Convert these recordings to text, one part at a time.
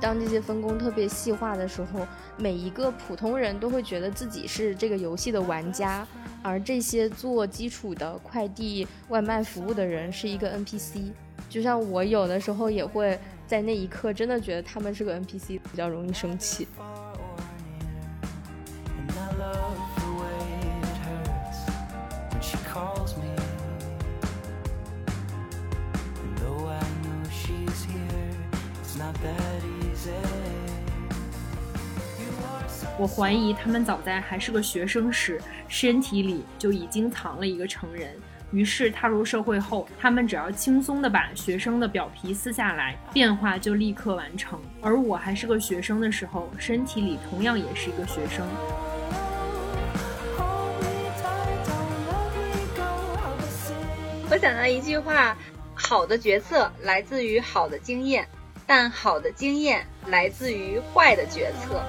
当这些分工特别细化的时候，每一个普通人都会觉得自己是这个游戏的玩家，而这些做基础的快递外卖服务的人是一个 NPC。就像我有的时候也会在那一刻真的觉得他们是个 NPC，比较容易生气。怀疑他们早在还是个学生时，身体里就已经藏了一个成人。于是踏入社会后，他们只要轻松地把学生的表皮撕下来，变化就立刻完成。而我还是个学生的时候，身体里同样也是一个学生。我想到一句话：好的决策来自于好的经验，但好的经验来自于坏的决策。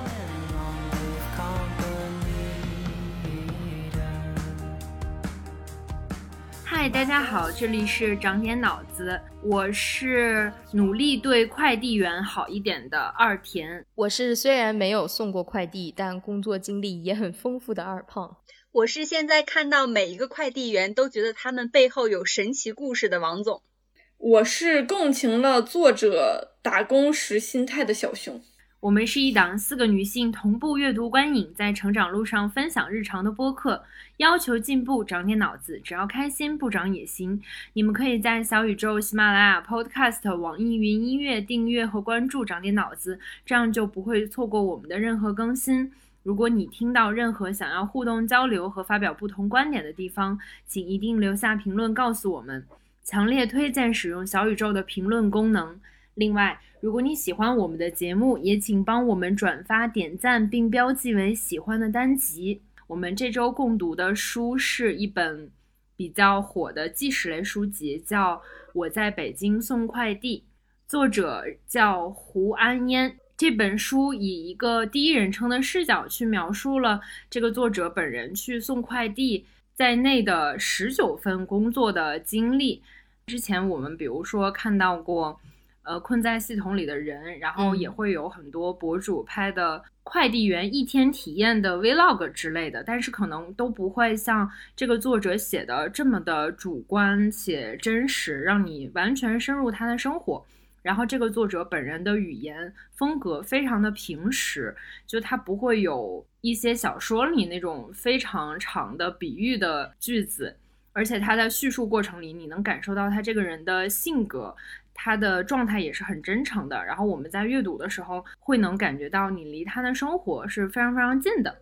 嗨，大家好，这里是长点脑子，我是努力对快递员好一点的二田，我是虽然没有送过快递，但工作经历也很丰富的二胖，我是现在看到每一个快递员都觉得他们背后有神奇故事的王总，我是共情了作者打工时心态的小熊。我们是一档四个女性同步阅读观影，在成长路上分享日常的播客，要求进步，长点脑子，只要开心，不长也行。你们可以在小宇宙、喜马拉雅、Podcast、网易云音乐订阅和关注“长点脑子”，这样就不会错过我们的任何更新。如果你听到任何想要互动交流和发表不同观点的地方，请一定留下评论告诉我们。强烈推荐使用小宇宙的评论功能。另外，如果你喜欢我们的节目，也请帮我们转发、点赞，并标记为喜欢的单集。我们这周共读的书是一本比较火的纪实类书籍，叫《我在北京送快递》，作者叫胡安烟。这本书以一个第一人称的视角去描述了这个作者本人去送快递在内的十九份工作的经历。之前我们比如说看到过。呃，困在系统里的人，然后也会有很多博主拍的快递员一天体验的 vlog 之类的，但是可能都不会像这个作者写的这么的主观且真实，让你完全深入他的生活。然后这个作者本人的语言风格非常的平实，就他不会有一些小说里那种非常长的比喻的句子，而且他在叙述过程里，你能感受到他这个人的性格。他的状态也是很真诚的，然后我们在阅读的时候会能感觉到你离他的生活是非常非常近的。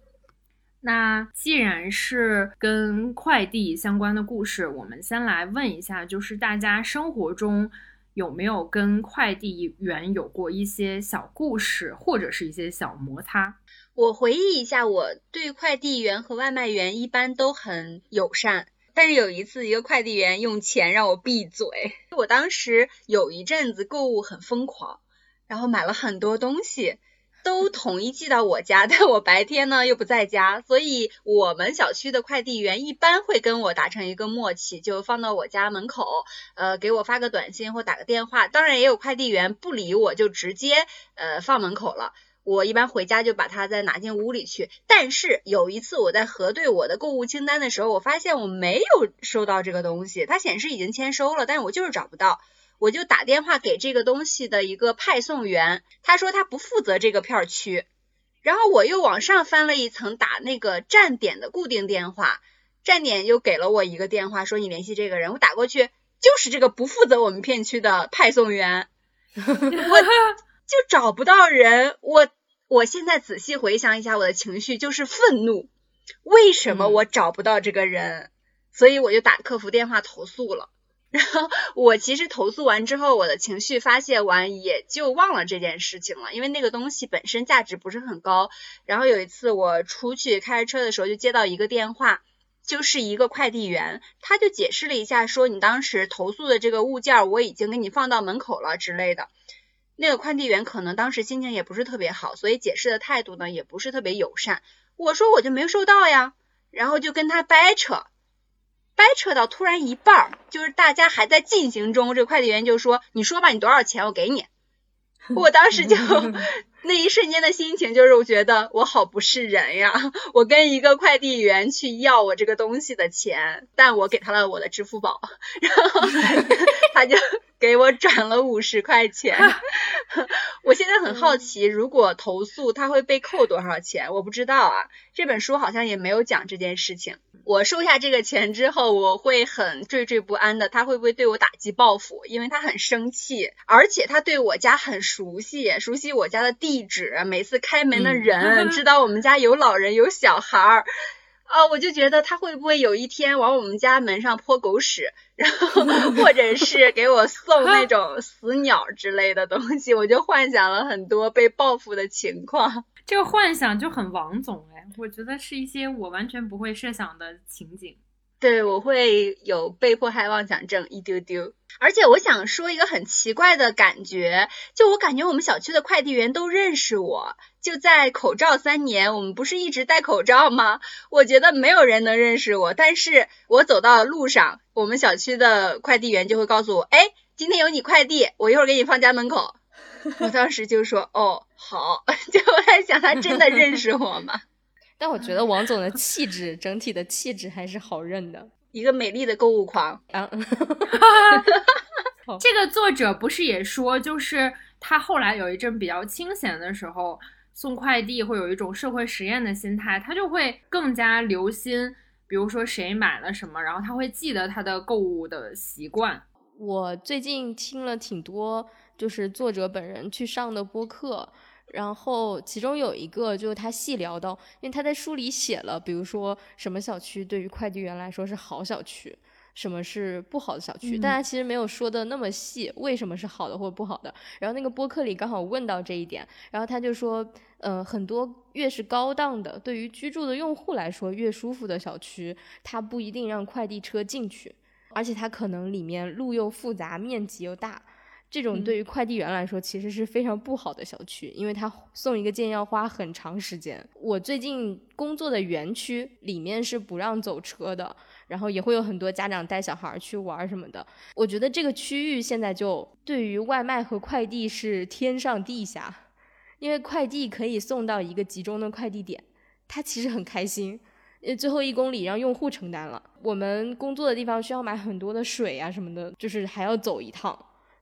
那既然是跟快递相关的故事，我们先来问一下，就是大家生活中有没有跟快递员有过一些小故事，或者是一些小摩擦？我回忆一下，我对快递员和外卖员一般都很友善。但是有一次，一个快递员用钱让我闭嘴。我当时有一阵子购物很疯狂，然后买了很多东西，都统一寄到我家。但我白天呢又不在家，所以我们小区的快递员一般会跟我达成一个默契，就放到我家门口，呃，给我发个短信或打个电话。当然也有快递员不理我，就直接呃放门口了。我一般回家就把它再拿进屋里去，但是有一次我在核对我的购物清单的时候，我发现我没有收到这个东西，它显示已经签收了，但是我就是找不到，我就打电话给这个东西的一个派送员，他说他不负责这个片区，然后我又往上翻了一层，打那个站点的固定电话，站点又给了我一个电话，说你联系这个人，我打过去就是这个不负责我们片区的派送员，我就找不到人，我。我现在仔细回想一下，我的情绪就是愤怒。为什么我找不到这个人？所以我就打客服电话投诉了。然后我其实投诉完之后，我的情绪发泄完，也就忘了这件事情了。因为那个东西本身价值不是很高。然后有一次我出去开车的时候，就接到一个电话，就是一个快递员，他就解释了一下，说你当时投诉的这个物件，我已经给你放到门口了之类的。那个快递员可能当时心情也不是特别好，所以解释的态度呢也不是特别友善。我说我就没收到呀，然后就跟他掰扯，掰扯到突然一半儿，就是大家还在进行中，这个快递员就说：“你说吧，你多少钱，我给你。”我当时就 那一瞬间的心情就是，我觉得我好不是人呀！我跟一个快递员去要我这个东西的钱，但我给他了我的支付宝，然后 他就给我转了五十块钱。我现在很好奇，如果投诉他会被扣多少钱？我不知道啊，这本书好像也没有讲这件事情。我收下这个钱之后，我会很惴惴不安的，他会不会对我打击报复？因为他很生气，而且他对我家很熟悉，熟悉我家的地址，每次开门的人，知道我们家有老人有小孩儿，啊，我就觉得他会不会有一天往我们家门上泼狗屎，然后 或者是给我送那 种死鸟之类的东西，我就幻想了很多被报复的情况。这个幻想就很王总哎，我觉得是一些我完全不会设想的情景。对，我会有被迫害妄想症一丢丢。而且我想说一个很奇怪的感觉，就我感觉我们小区的快递员都认识我。就在口罩三年，我们不是一直戴口罩吗？我觉得没有人能认识我，但是我走到路上，我们小区的快递员就会告诉我，哎，今天有你快递，我一会儿给你放家门口。我当时就说，哦，好，就我在想，他真的认识我吗？但我觉得王总的气质，整体的气质还是好认的，一个美丽的购物狂啊。这个作者不是也说，就是他后来有一阵比较清闲的时候，送快递会有一种社会实验的心态，他就会更加留心，比如说谁买了什么，然后他会记得他的购物的习惯。我最近听了挺多。就是作者本人去上的播客，然后其中有一个就是他细聊到，因为他在书里写了，比如说什么小区对于快递员来说是好小区，什么是不好的小区，但他其实没有说的那么细，为什么是好的或者不好的。然后那个播客里刚好问到这一点，然后他就说，呃，很多越是高档的，对于居住的用户来说越舒服的小区，它不一定让快递车进去，而且它可能里面路又复杂，面积又大。这种对于快递员来说其实是非常不好的小区，因为他送一个件要花很长时间。我最近工作的园区里面是不让走车的，然后也会有很多家长带小孩去玩什么的。我觉得这个区域现在就对于外卖和快递是天上地下，因为快递可以送到一个集中的快递点，他其实很开心，呃，最后一公里让用户承担了。我们工作的地方需要买很多的水啊什么的，就是还要走一趟。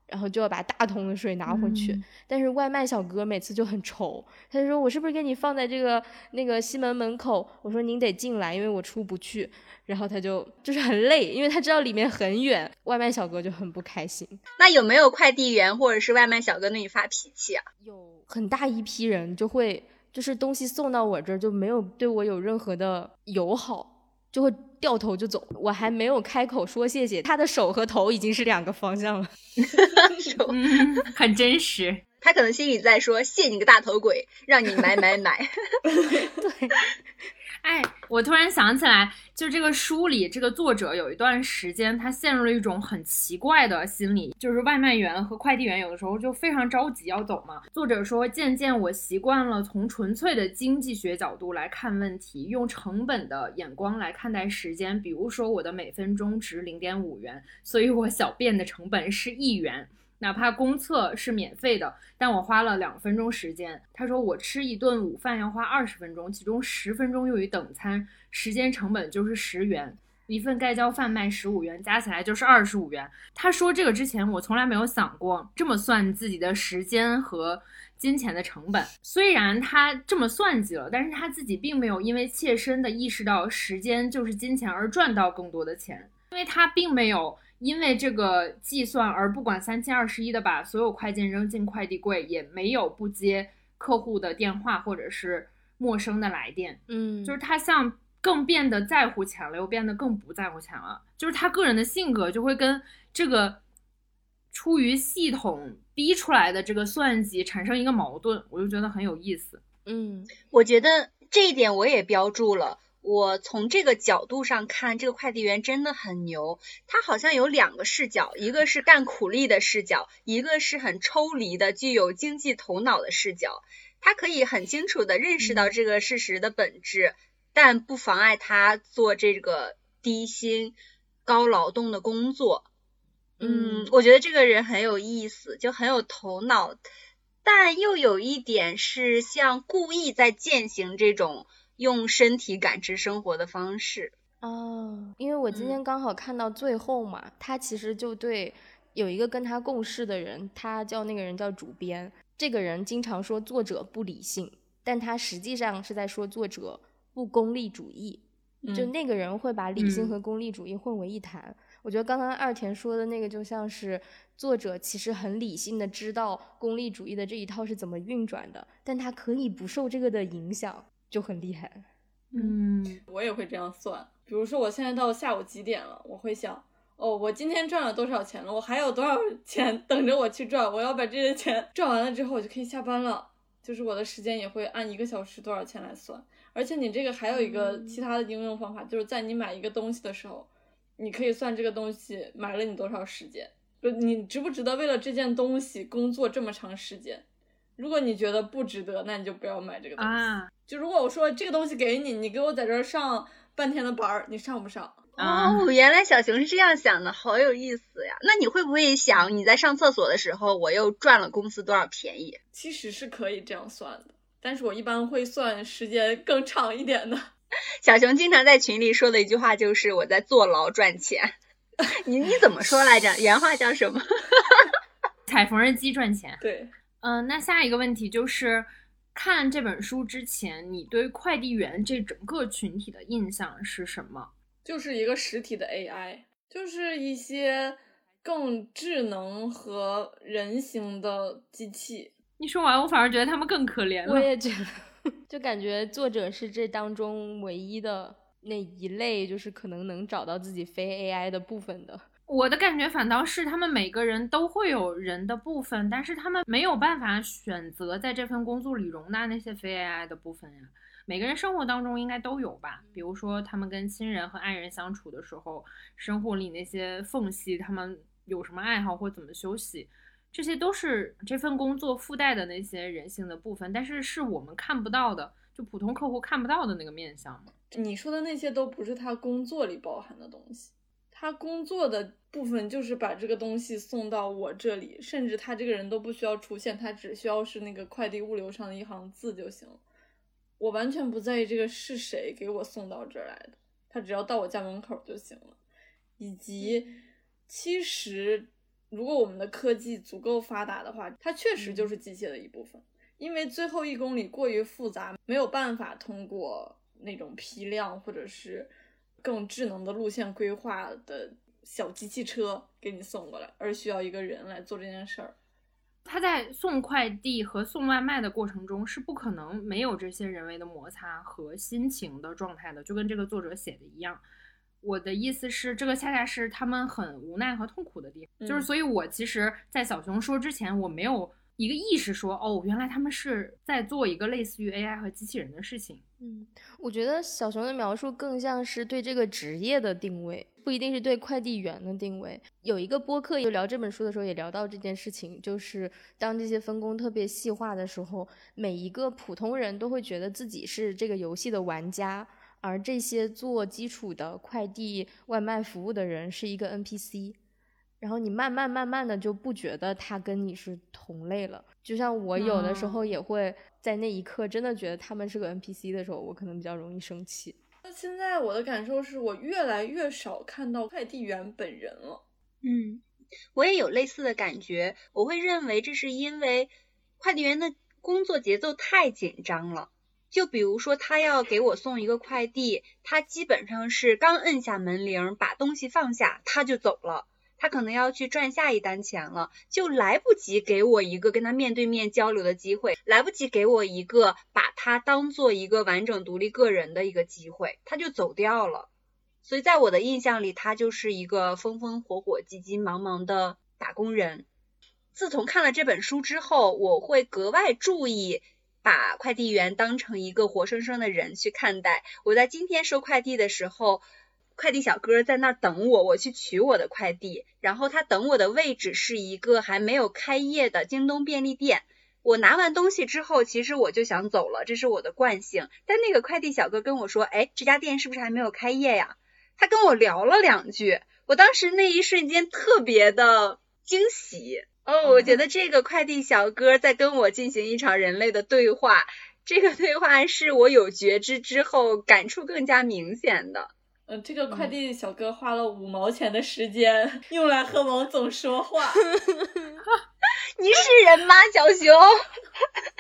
然后就要把大桶的水拿回去，但是外卖小哥每次就很愁，他就说：“我是不是给你放在这个那个西门门口？”我说：“您得进来，因为我出不去。”然后他就就是很累，因为他知道里面很远，外卖小哥就很不开心。那有没有快递员或者是外卖小哥对你发脾气啊？有很大一批人就会，就是东西送到我这儿就没有对我有任何的友好。就会掉头就走，我还没有开口说谢谢，他的手和头已经是两个方向了，很真实。他可能心里在说：“谢你个大头鬼，让你买买买。”对。哎，我突然想起来，就这个书里，这个作者有一段时间，他陷入了一种很奇怪的心理，就是外卖员和快递员有的时候就非常着急要走嘛。作者说，渐渐我习惯了从纯粹的经济学角度来看问题，用成本的眼光来看待时间。比如说，我的每分钟值零点五元，所以我小便的成本是一元。哪怕公厕是免费的，但我花了两分钟时间。他说我吃一顿午饭要花二十分钟，其中十分钟用于等餐，时间成本就是十元。一份盖浇饭卖十五元，加起来就是二十五元。他说这个之前我从来没有想过这么算自己的时间和金钱的成本。虽然他这么算计了，但是他自己并没有因为切身的意识到时间就是金钱而赚到更多的钱，因为他并没有。因为这个计算而不管三七二十一的把所有快件扔进快递柜，也没有不接客户的电话或者是陌生的来电。嗯，就是他像更变得在乎钱了，又变得更不在乎钱了。就是他个人的性格就会跟这个出于系统逼出来的这个算计产生一个矛盾，我就觉得很有意思。嗯，我觉得这一点我也标注了。我从这个角度上看，这个快递员真的很牛。他好像有两个视角，一个是干苦力的视角，一个是很抽离的、具有经济头脑的视角。他可以很清楚的认识到这个事实的本质，但不妨碍他做这个低薪、高劳动的工作。嗯，我觉得这个人很有意思，就很有头脑。但又有一点是像故意在践行这种用身体感知生活的方式。哦，因为我今天刚好看到最后嘛，他其实就对有一个跟他共事的人，他叫那个人叫主编，这个人经常说作者不理性，但他实际上是在说作者不功利主义，就那个人会把理性和功利主义混为一谈。我觉得刚刚二田说的那个就像是作者其实很理性的知道功利主义的这一套是怎么运转的，但他可以不受这个的影响，就很厉害。嗯，我也会这样算。比如说我现在到下午几点了，我会想，哦，我今天赚了多少钱了？我还有多少钱等着我去赚？我要把这些钱赚完了之后，我就可以下班了。就是我的时间也会按一个小时多少钱来算。而且你这个还有一个其他的应用方法，就是在你买一个东西的时候。你可以算这个东西买了你多少时间，就你值不值得为了这件东西工作这么长时间？如果你觉得不值得，那你就不要买这个东西。就如果我说这个东西给你，你给我在这儿上半天的班儿，你上不上？哦，原来小熊是这样想的，好有意思呀。那你会不会想，你在上厕所的时候，我又赚了公司多少便宜？其实是可以这样算的，但是我一般会算时间更长一点的。小熊经常在群里说的一句话就是我在坐牢赚钱，你你怎么说来着？原话叫什么？踩缝纫机赚钱。对，嗯，那下一个问题就是看这本书之前，你对快递员这整个群体的印象是什么？就是一个实体的 AI，就是一些更智能和人形的机器。你说完，我反而觉得他们更可怜了。我也觉得。就感觉作者是这当中唯一的那一类，就是可能能找到自己非 AI 的部分的。我的感觉反倒是他们每个人都会有人的部分，但是他们没有办法选择在这份工作里容纳那些非 AI 的部分呀。每个人生活当中应该都有吧？比如说他们跟亲人和爱人相处的时候，生活里那些缝隙，他们有什么爱好或怎么休息。这些都是这份工作附带的那些人性的部分，但是是我们看不到的，就普通客户看不到的那个面相嘛。你说的那些都不是他工作里包含的东西，他工作的部分就是把这个东西送到我这里，甚至他这个人都不需要出现，他只需要是那个快递物流上的一行字就行了。我完全不在意这个是谁给我送到这儿来的，他只要到我家门口就行了。以及其实。如果我们的科技足够发达的话，它确实就是机械的一部分。因为最后一公里过于复杂，没有办法通过那种批量或者是更智能的路线规划的小机器车给你送过来，而需要一个人来做这件事儿。他在送快递和送外卖的过程中是不可能没有这些人为的摩擦和心情的状态的，就跟这个作者写的一样。我的意思是，这个恰恰是他们很无奈和痛苦的地方。就是，所以我其实，在小熊说之前，我没有一个意识说，哦，原来他们是在做一个类似于 AI 和机器人的事情。嗯，我觉得小熊的描述更像是对这个职业的定位，不一定是对快递员的定位。有一个播客就聊这本书的时候，也聊到这件事情，就是当这些分工特别细化的时候，每一个普通人都会觉得自己是这个游戏的玩家。而这些做基础的快递外卖服务的人是一个 NPC，然后你慢慢慢慢的就不觉得他跟你是同类了。就像我有的时候也会在那一刻真的觉得他们是个 NPC 的时候，我可能比较容易生气。那现在我的感受是我越来越少看到快递员本人了。嗯，我也有类似的感觉。我会认为这是因为快递员的工作节奏太紧张了。就比如说，他要给我送一个快递，他基本上是刚摁下门铃，把东西放下，他就走了。他可能要去赚下一单钱了，就来不及给我一个跟他面对面交流的机会，来不及给我一个把他当做一个完整独立个人的一个机会，他就走掉了。所以在我的印象里，他就是一个风风火火、急急忙忙的打工人。自从看了这本书之后，我会格外注意。把快递员当成一个活生生的人去看待。我在今天收快递的时候，快递小哥在那儿等我，我去取我的快递。然后他等我的位置是一个还没有开业的京东便利店。我拿完东西之后，其实我就想走了，这是我的惯性。但那个快递小哥跟我说：“哎，这家店是不是还没有开业呀？”他跟我聊了两句，我当时那一瞬间特别的惊喜。哦，我觉得这个快递小哥在跟我进行一场人类的对话，这个对话是我有觉知之后感触更加明显的。嗯，这个快递小哥花了五毛钱的时间用来和王总说话。你是人吗，小熊？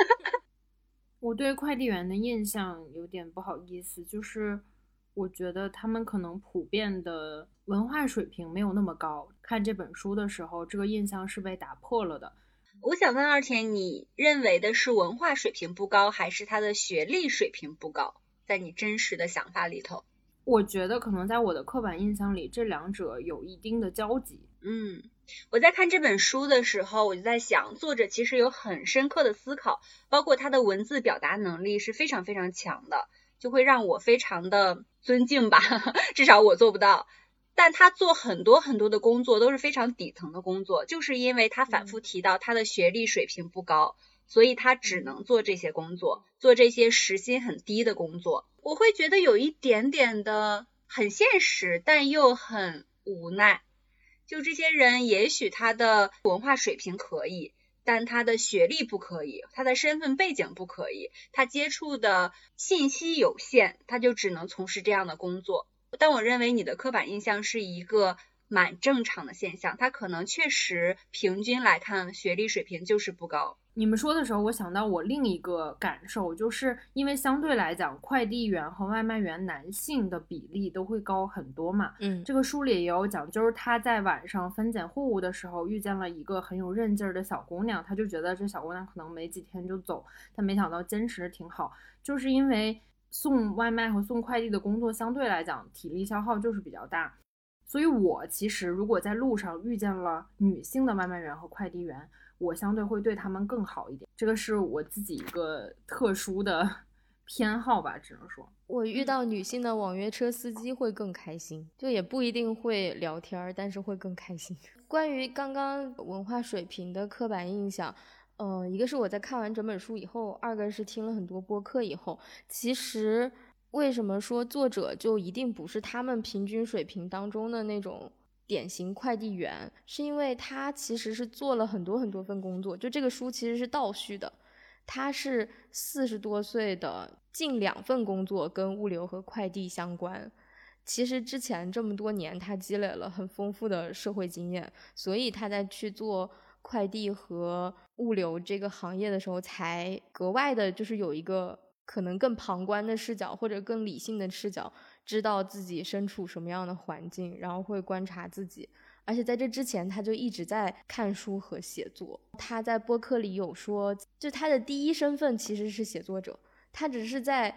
我对快递员的印象有点不好意思，就是我觉得他们可能普遍的文化水平没有那么高。看这本书的时候，这个印象是被打破了的。我想问二田，你认为的是文化水平不高，还是他的学历水平不高？在你真实的想法里头，我觉得可能在我的刻板印象里，这两者有一定的交集。嗯。我在看这本书的时候，我就在想，作者其实有很深刻的思考，包括他的文字表达能力是非常非常强的，就会让我非常的尊敬吧。至少我做不到，但他做很多很多的工作都是非常底层的工作，就是因为他反复提到他的学历水平不高，所以他只能做这些工作，做这些时薪很低的工作。我会觉得有一点点的很现实，但又很无奈。就这些人，也许他的文化水平可以，但他的学历不可以，他的身份背景不可以，他接触的信息有限，他就只能从事这样的工作。但我认为你的刻板印象是一个蛮正常的现象，他可能确实平均来看学历水平就是不高。你们说的时候，我想到我另一个感受，就是因为相对来讲，快递员和外卖员男性的比例都会高很多嘛。嗯，这个书里也有讲，就是他在晚上分拣货物的时候，遇见了一个很有韧劲儿的小姑娘，他就觉得这小姑娘可能没几天就走，但没想到坚持的挺好。就是因为送外卖和送快递的工作相对来讲体力消耗就是比较大，所以我其实如果在路上遇见了女性的外卖员和快递员。我相对会对他们更好一点，这个是我自己一个特殊的 偏好吧，只能说，我遇到女性的网约车司机会更开心，就也不一定会聊天，但是会更开心。关于刚刚文化水平的刻板印象，嗯，一个是我在看完整本书以后，二个是听了很多播客以后，其实为什么说作者就一定不是他们平均水平当中的那种？典型快递员是因为他其实是做了很多很多份工作，就这个书其实是倒叙的，他是四十多岁的，近两份工作跟物流和快递相关。其实之前这么多年，他积累了很丰富的社会经验，所以他在去做快递和物流这个行业的时候，才格外的就是有一个可能更旁观的视角或者更理性的视角。知道自己身处什么样的环境，然后会观察自己，而且在这之前，他就一直在看书和写作。他在播客里有说，就他的第一身份其实是写作者，他只是在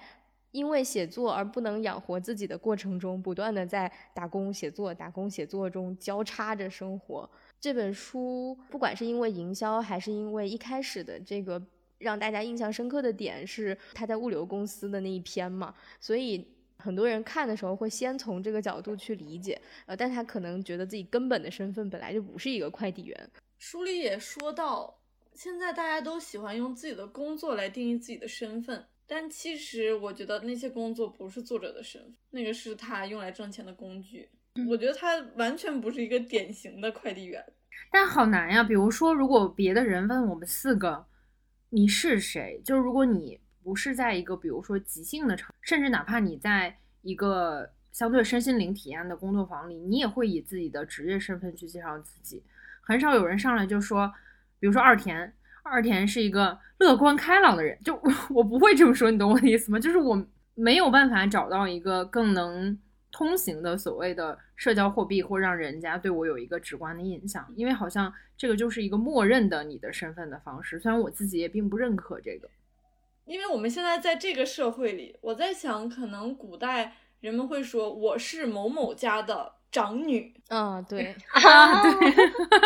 因为写作而不能养活自己的过程中，不断的在打工写作、打工写作中交叉着生活。这本书不管是因为营销，还是因为一开始的这个让大家印象深刻的点是他在物流公司的那一篇嘛，所以。很多人看的时候会先从这个角度去理解，呃，但他可能觉得自己根本的身份本来就不是一个快递员。书里也说到，现在大家都喜欢用自己的工作来定义自己的身份，但其实我觉得那些工作不是作者的身份，那个是他用来挣钱的工具。我觉得他完全不是一个典型的快递员。但好难呀，比如说，如果别的人问我们四个，你是谁？就是如果你。不是在一个比如说即兴的场，甚至哪怕你在一个相对身心灵体验的工作坊里，你也会以自己的职业身份去介绍自己。很少有人上来就说，比如说二田，二田是一个乐观开朗的人，就 我不会这么说，你懂我的意思吗？就是我没有办法找到一个更能通行的所谓的社交货币，或让人家对我有一个直观的印象，因为好像这个就是一个默认的你的身份的方式，虽然我自己也并不认可这个。因为我们现在在这个社会里，我在想，可能古代人们会说我是某某家的长女。嗯，对，啊，对，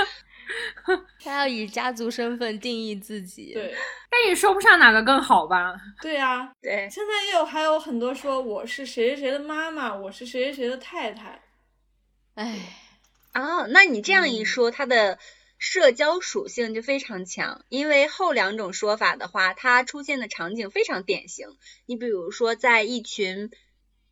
他要以家族身份定义自己。对，但也说不上哪个更好吧？对啊，对。现在也有还有很多说我是谁谁谁的妈妈，我是谁谁谁的太太。哎，啊，那你这样一说，他的。社交属性就非常强，因为后两种说法的话，它出现的场景非常典型。你比如说，在一群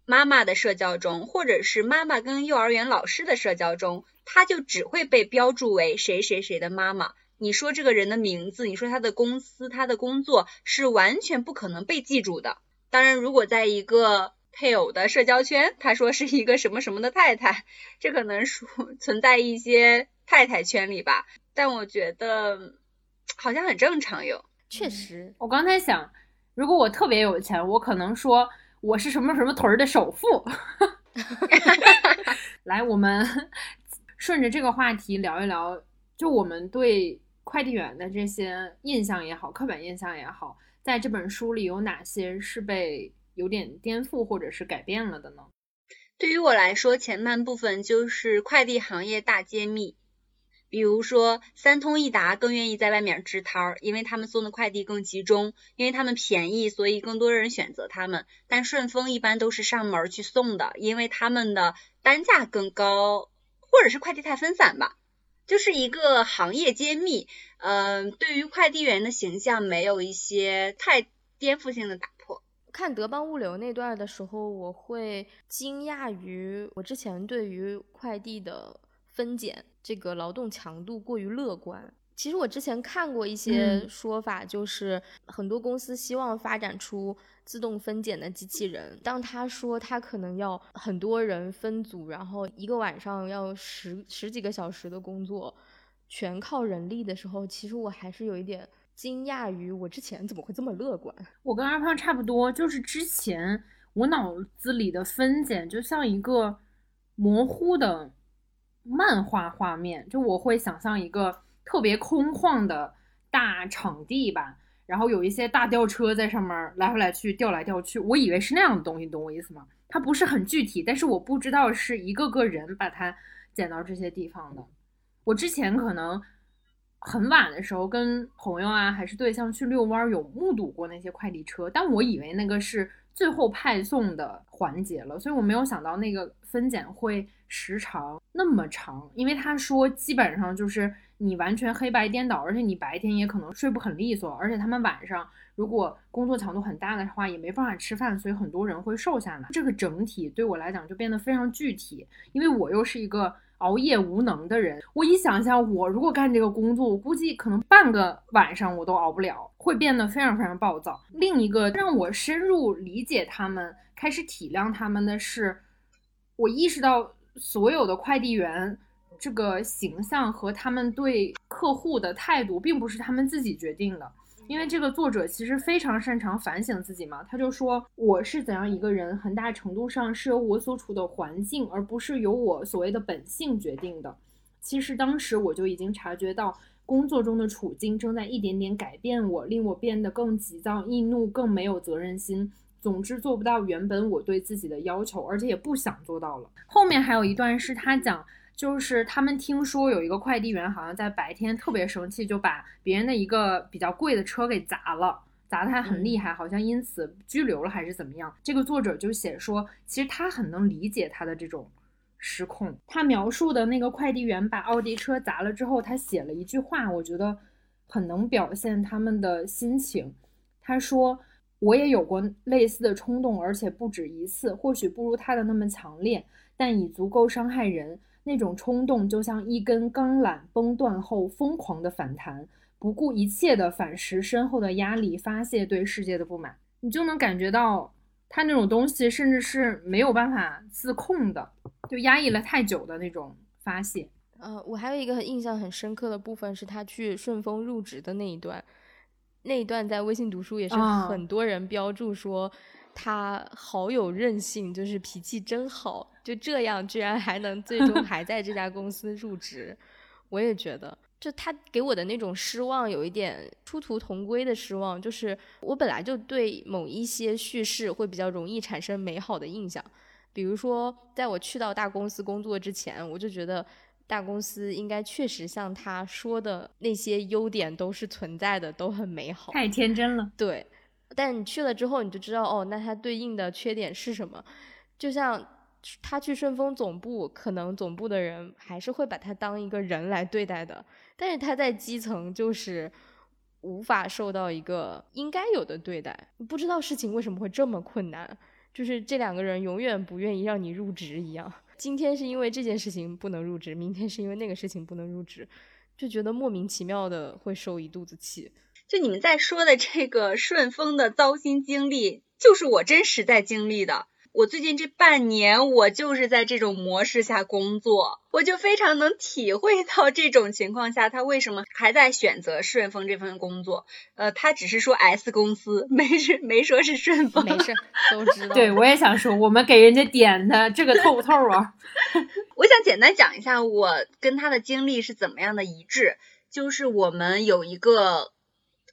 妈妈的社交中，或者是妈妈跟幼儿园老师的社交中，他就只会被标注为谁谁谁的妈妈。你说这个人的名字，你说他的公司、他的工作是完全不可能被记住的。当然，如果在一个配偶的社交圈，他说是一个什么什么的太太，这可能属存在一些太太圈里吧。但我觉得好像很正常哟。确实，我刚才想，如果我特别有钱，我可能说我是什么什么屯儿的首富。来，我们顺着这个话题聊一聊，就我们对快递员的这些印象也好，刻板印象也好，在这本书里有哪些是被有点颠覆或者是改变了的呢？对于我来说，前半部分就是快递行业大揭秘。比如说，三通一达更愿意在外面支摊儿，因为他们送的快递更集中，因为他们便宜，所以更多人选择他们。但顺丰一般都是上门去送的，因为他们的单价更高，或者是快递太分散吧，就是一个行业揭秘。嗯，对于快递员的形象没有一些太颠覆性的打破。看德邦物流那段的时候，我会惊讶于我之前对于快递的。分拣这个劳动强度过于乐观。其实我之前看过一些说法，就是很多公司希望发展出自动分拣的机器人。当他说他可能要很多人分组，然后一个晚上要十十几个小时的工作，全靠人力的时候，其实我还是有一点惊讶于我之前怎么会这么乐观。我跟阿胖差不多，就是之前我脑子里的分拣就像一个模糊的。漫画画面，就我会想象一个特别空旷的大场地吧，然后有一些大吊车在上面来回来去调来调去，我以为是那样的东西，懂我意思吗？它不是很具体，但是我不知道是一个个人把它捡到这些地方的。我之前可能很晚的时候跟朋友啊还是对象去遛弯，有目睹过那些快递车，但我以为那个是最后派送的环节了，所以我没有想到那个分拣会。时长那么长，因为他说基本上就是你完全黑白颠倒，而且你白天也可能睡不很利索，而且他们晚上如果工作强度很大的话，也没办法吃饭，所以很多人会瘦下来。这个整体对我来讲就变得非常具体，因为我又是一个熬夜无能的人，我一想象我如果干这个工作，我估计可能半个晚上我都熬不了，会变得非常非常暴躁。另一个让我深入理解他们，开始体谅他们的是，我意识到。所有的快递员这个形象和他们对客户的态度，并不是他们自己决定的。因为这个作者其实非常擅长反省自己嘛，他就说我是怎样一个人，很大程度上是由我所处的环境，而不是由我所谓的本性决定的。其实当时我就已经察觉到，工作中的处境正在一点点改变我，令我变得更急躁易怒，更没有责任心。总之做不到原本我对自己的要求，而且也不想做到了。后面还有一段是他讲，就是他们听说有一个快递员好像在白天特别生气，就把别人的一个比较贵的车给砸了，砸的还很厉害，好像因此拘留了还是怎么样。这个作者就写说，其实他很能理解他的这种失控。他描述的那个快递员把奥迪车砸了之后，他写了一句话，我觉得很能表现他们的心情。他说。我也有过类似的冲动，而且不止一次。或许不如他的那么强烈，但已足够伤害人。那种冲动就像一根钢缆崩断后疯狂的反弹，不顾一切的反噬身后的压力，发泄对世界的不满。你就能感觉到他那种东西，甚至是没有办法自控的，就压抑了太久的那种发泄。呃，我还有一个印象很深刻的部分，是他去顺丰入职的那一段。那一段在微信读书也是很多人标注说他好有韧性，就是脾气真好，就这样居然还能最终 还在这家公司入职。我也觉得，就他给我的那种失望有一点殊途同归的失望，就是我本来就对某一些叙事会比较容易产生美好的印象，比如说在我去到大公司工作之前，我就觉得。大公司应该确实像他说的那些优点都是存在的，都很美好。太天真了。对，但你去了之后，你就知道哦，那它对应的缺点是什么？就像他去顺丰总部，可能总部的人还是会把他当一个人来对待的，但是他在基层就是无法受到一个应该有的对待。不知道事情为什么会这么困难，就是这两个人永远不愿意让你入职一样。今天是因为这件事情不能入职，明天是因为那个事情不能入职，就觉得莫名其妙的会受一肚子气。就你们在说的这个顺丰的糟心经历，就是我真实在经历的。我最近这半年，我就是在这种模式下工作，我就非常能体会到这种情况下他为什么还在选择顺丰这份工作。呃，他只是说 S 公司，没是没说是顺丰，没事，都知道。对我也想说，我们给人家点的这个透不透啊？我想简单讲一下我跟他的经历是怎么样的一致，就是我们有一个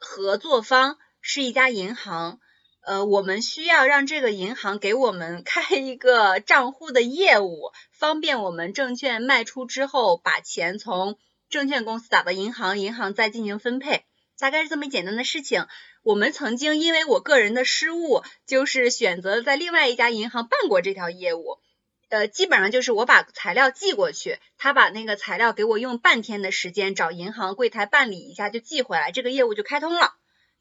合作方是一家银行。呃，我们需要让这个银行给我们开一个账户的业务，方便我们证券卖出之后，把钱从证券公司打到银行，银行再进行分配，大概是这么简单的事情。我们曾经因为我个人的失误，就是选择在另外一家银行办过这条业务。呃，基本上就是我把材料寄过去，他把那个材料给我用半天的时间找银行柜台办理一下就寄回来，这个业务就开通了，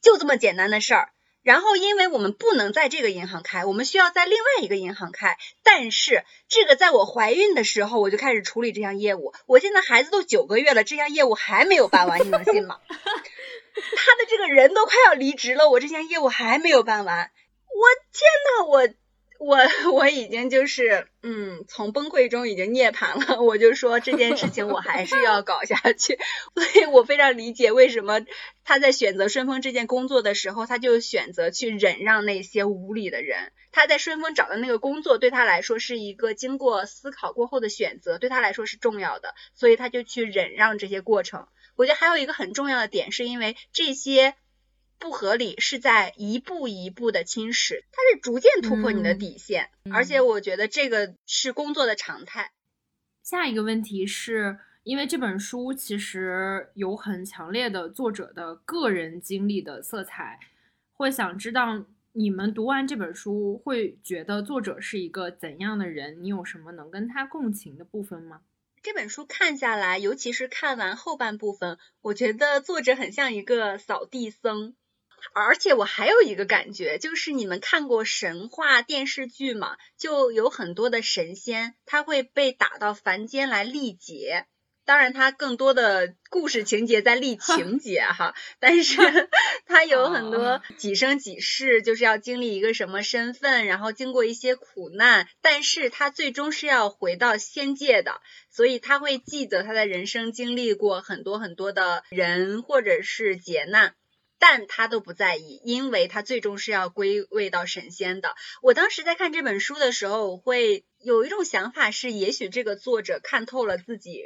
就这么简单的事儿。然后，因为我们不能在这个银行开，我们需要在另外一个银行开。但是，这个在我怀孕的时候，我就开始处理这项业务。我现在孩子都九个月了，这项业务还没有办完，你能信吗？他的这个人都快要离职了，我这项业务还没有办完。我天呐，我。我我已经就是嗯，从崩溃中已经涅槃了。我就说这件事情我还是要搞下去，所以我非常理解为什么他在选择顺丰这件工作的时候，他就选择去忍让那些无理的人。他在顺丰找的那个工作对他来说是一个经过思考过后的选择，对他来说是重要的，所以他就去忍让这些过程。我觉得还有一个很重要的点，是因为这些。不合理是在一步一步的侵蚀，它是逐渐突破你的底线，而且我觉得这个是工作的常态。下一个问题是因为这本书其实有很强烈的作者的个人经历的色彩，会想知道你们读完这本书会觉得作者是一个怎样的人？你有什么能跟他共情的部分吗？这本书看下来，尤其是看完后半部分，我觉得作者很像一个扫地僧。而且我还有一个感觉，就是你们看过神话电视剧吗？就有很多的神仙，他会被打到凡间来历劫。当然，他更多的故事情节在历 情节哈，但是 他有很多几生几世，就是要经历一个什么身份，然后经过一些苦难，但是他最终是要回到仙界的，所以他会记得他的人生经历过很多很多的人或者是劫难。但他都不在意，因为他最终是要归位到神仙的。我当时在看这本书的时候，我会有一种想法是，也许这个作者看透了自己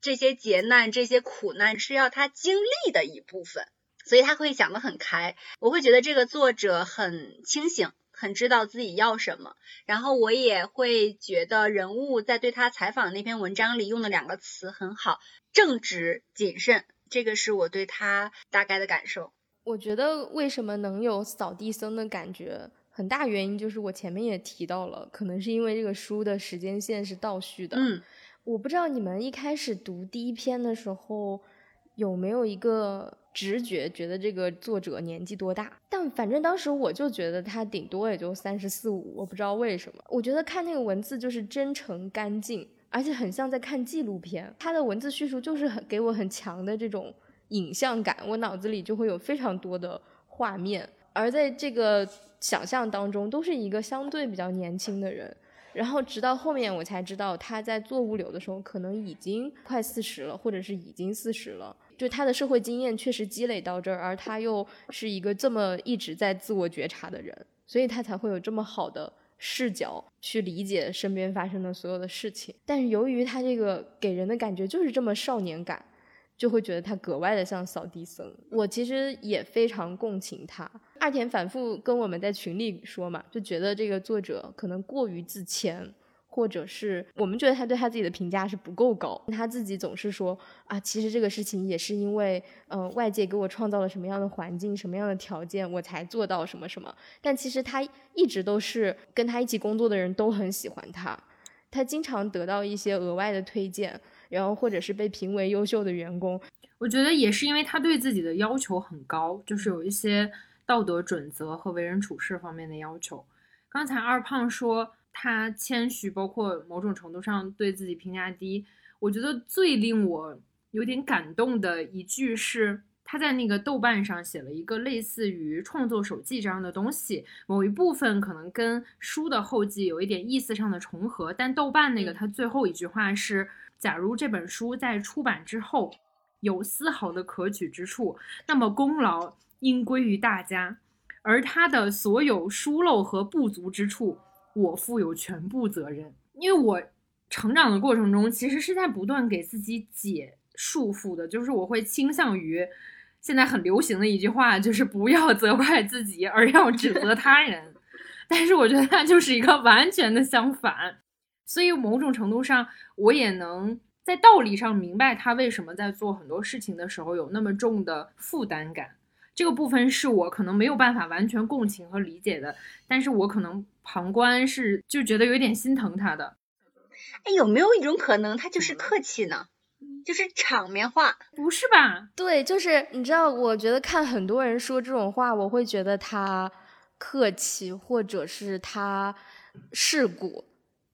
这些劫难、这些苦难是要他经历的一部分，所以他会想得很开。我会觉得这个作者很清醒，很知道自己要什么。然后我也会觉得人物在对他采访那篇文章里用的两个词很好：正直、谨慎。这个是我对他大概的感受。我觉得为什么能有扫地僧的感觉，很大原因就是我前面也提到了，可能是因为这个书的时间线是倒叙的。嗯，我不知道你们一开始读第一篇的时候有没有一个直觉，觉得这个作者年纪多大？但反正当时我就觉得他顶多也就三十四五，我不知道为什么。我觉得看那个文字就是真诚干净。而且很像在看纪录片，他的文字叙述就是很给我很强的这种影像感，我脑子里就会有非常多的画面。而在这个想象当中，都是一个相对比较年轻的人。然后直到后面我才知道，他在做物流的时候可能已经快四十了，或者是已经四十了。就他的社会经验确实积累到这儿，而他又是一个这么一直在自我觉察的人，所以他才会有这么好的。视角去理解身边发生的所有的事情，但是由于他这个给人的感觉就是这么少年感，就会觉得他格外的像扫地僧。我其实也非常共情他。二田反复跟我们在群里说嘛，就觉得这个作者可能过于自谦。或者是我们觉得他对他自己的评价是不够高，他自己总是说啊，其实这个事情也是因为，嗯，外界给我创造了什么样的环境、什么样的条件，我才做到什么什么。但其实他一直都是跟他一起工作的人都很喜欢他，他经常得到一些额外的推荐，然后或者是被评为优秀的员工。我觉得也是因为他对自己的要求很高，就是有一些道德准则和为人处事方面的要求。刚才二胖说。他谦虚，包括某种程度上对自己评价低。我觉得最令我有点感动的一句是。他在那个豆瓣上写了一个类似于创作手记这样的东西，某一部分可能跟书的后记有一点意思上的重合，但豆瓣那个他最后一句话是：假如这本书在出版之后有丝毫的可取之处，那么功劳应归于大家，而他的所有疏漏和不足之处，我负有全部责任。因为我成长的过程中，其实是在不断给自己解束缚的，就是我会倾向于。现在很流行的一句话就是不要责怪自己，而要指责 他人。但是我觉得它就是一个完全的相反，所以某种程度上，我也能在道理上明白他为什么在做很多事情的时候有那么重的负担感。这个部分是我可能没有办法完全共情和理解的，但是我可能旁观是就觉得有点心疼他的。哎，有没有一种可能，他就是客气呢？就是场面话，不是吧？对，就是你知道，我觉得看很多人说这种话，我会觉得他客气，或者是他世故。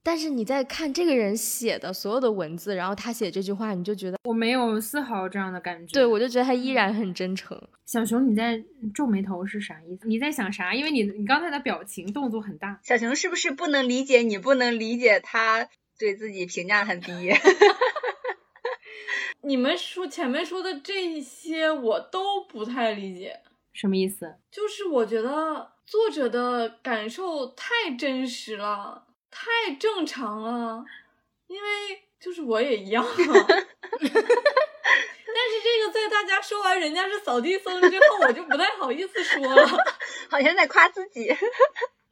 但是你在看这个人写的所有的文字，然后他写这句话，你就觉得我没有丝毫这样的感觉。对，我就觉得他依然很真诚。小熊，你在皱眉头是啥意思？你在想啥？因为你你刚才的表情动作很大。小熊是不是不能理解你？不能理解他对自己评价很低？你们说前面说的这些，我都不太理解，什么意思？就是我觉得作者的感受太真实了，太正常了，因为就是我也一样。但是这个在大家说完人家是扫地僧之后，我就不太好意思说了，好像在夸自己。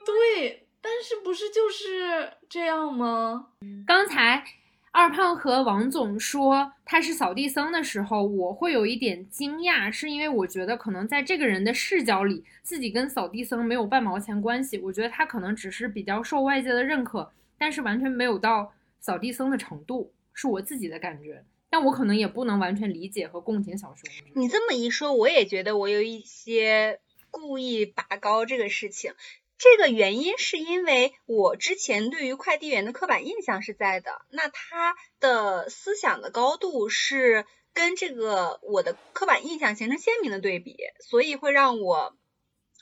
对，但是不是就是这样吗？刚才。二胖和王总说他是扫地僧的时候，我会有一点惊讶，是因为我觉得可能在这个人的视角里，自己跟扫地僧没有半毛钱关系。我觉得他可能只是比较受外界的认可，但是完全没有到扫地僧的程度，是我自己的感觉。但我可能也不能完全理解和共情小熊。你这么一说，我也觉得我有一些故意拔高这个事情。这个原因是因为我之前对于快递员的刻板印象是在的，那他的思想的高度是跟这个我的刻板印象形成鲜明的对比，所以会让我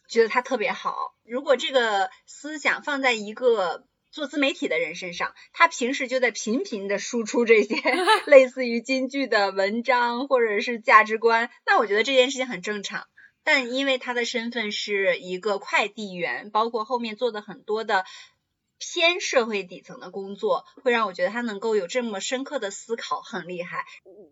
觉得他特别好。如果这个思想放在一个做自媒体的人身上，他平时就在频频的输出这些 类似于金句的文章或者是价值观，那我觉得这件事情很正常。但因为他的身份是一个快递员，包括后面做的很多的偏社会底层的工作，会让我觉得他能够有这么深刻的思考，很厉害。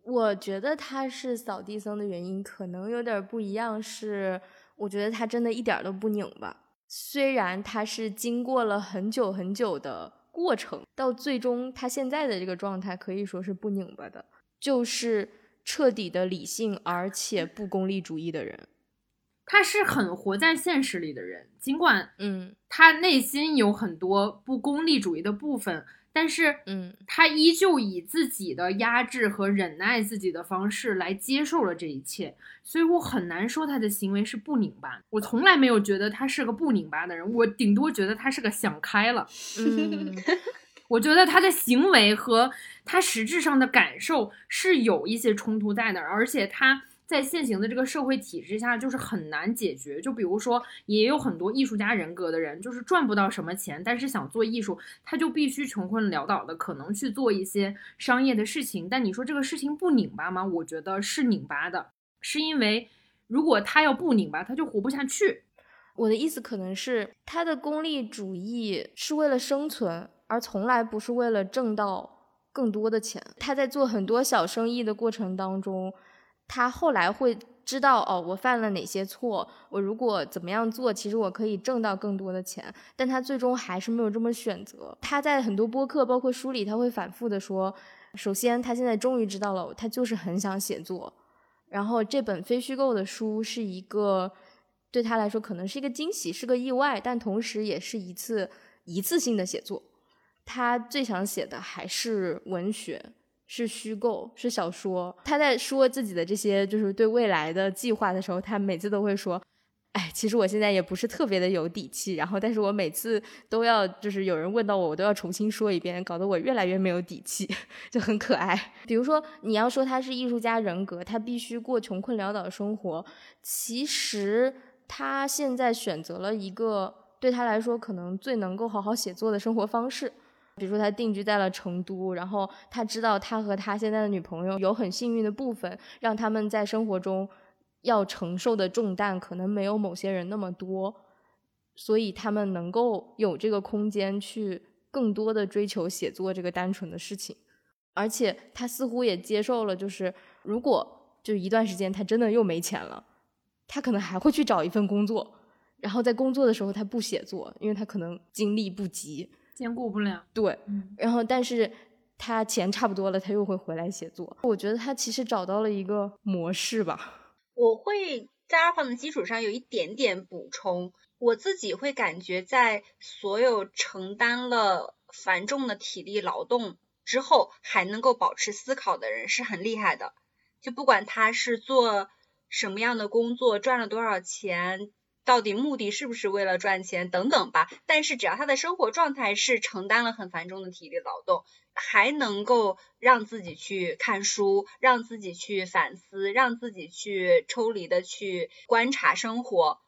我觉得他是扫地僧的原因可能有点不一样，是我觉得他真的一点都不拧巴。虽然他是经过了很久很久的过程，到最终他现在的这个状态可以说是不拧巴的，就是彻底的理性而且不功利主义的人。他是很活在现实里的人，尽管嗯，他内心有很多不功利主义的部分，但是嗯，他依旧以自己的压制和忍耐自己的方式来接受了这一切，所以我很难说他的行为是不拧巴。我从来没有觉得他是个不拧巴的人，我顶多觉得他是个想开了。嗯，我觉得他的行为和他实质上的感受是有一些冲突在的，而且他。在现行的这个社会体制下，就是很难解决。就比如说，也有很多艺术家人格的人，就是赚不到什么钱，但是想做艺术，他就必须穷困潦倒的，可能去做一些商业的事情。但你说这个事情不拧巴吗？我觉得是拧巴的，是因为如果他要不拧巴，他就活不下去。我的意思可能是，他的功利主义是为了生存，而从来不是为了挣到更多的钱。他在做很多小生意的过程当中。他后来会知道哦，我犯了哪些错，我如果怎么样做，其实我可以挣到更多的钱。但他最终还是没有这么选择。他在很多播客，包括书里，他会反复的说：首先，他现在终于知道了，他就是很想写作。然后，这本非虚构的书是一个对他来说可能是一个惊喜，是个意外，但同时也是一次一次性的写作。他最想写的还是文学。是虚构，是小说。他在说自己的这些就是对未来的计划的时候，他每次都会说：“哎，其实我现在也不是特别的有底气，然后，但是我每次都要，就是有人问到我，我都要重新说一遍，搞得我越来越没有底气，就很可爱。比如说，你要说他是艺术家人格，他必须过穷困潦倒的生活，其实他现在选择了一个对他来说可能最能够好好写作的生活方式。比如说，他定居在了成都，然后他知道他和他现在的女朋友有很幸运的部分，让他们在生活中。要承受的重担可能没有某些人那么多，所以他们能够有这个空间去更多的追求写作这个单纯的事情，而且他似乎也接受了，就是如果就一段时间他真的又没钱了，他可能还会去找一份工作，然后在工作的时候他不写作，因为他可能精力不及，兼顾不了。对，然后但是他钱差不多了，他又会回来写作。我觉得他其实找到了一个模式吧。我会在二胖的基础上有一点点补充，我自己会感觉在所有承担了繁重的体力劳动之后，还能够保持思考的人是很厉害的。就不管他是做什么样的工作，赚了多少钱。到底目的是不是为了赚钱等等吧？但是只要他的生活状态是承担了很繁重的体力劳动，还能够让自己去看书，让自己去反思，让自己去抽离的去观察生活，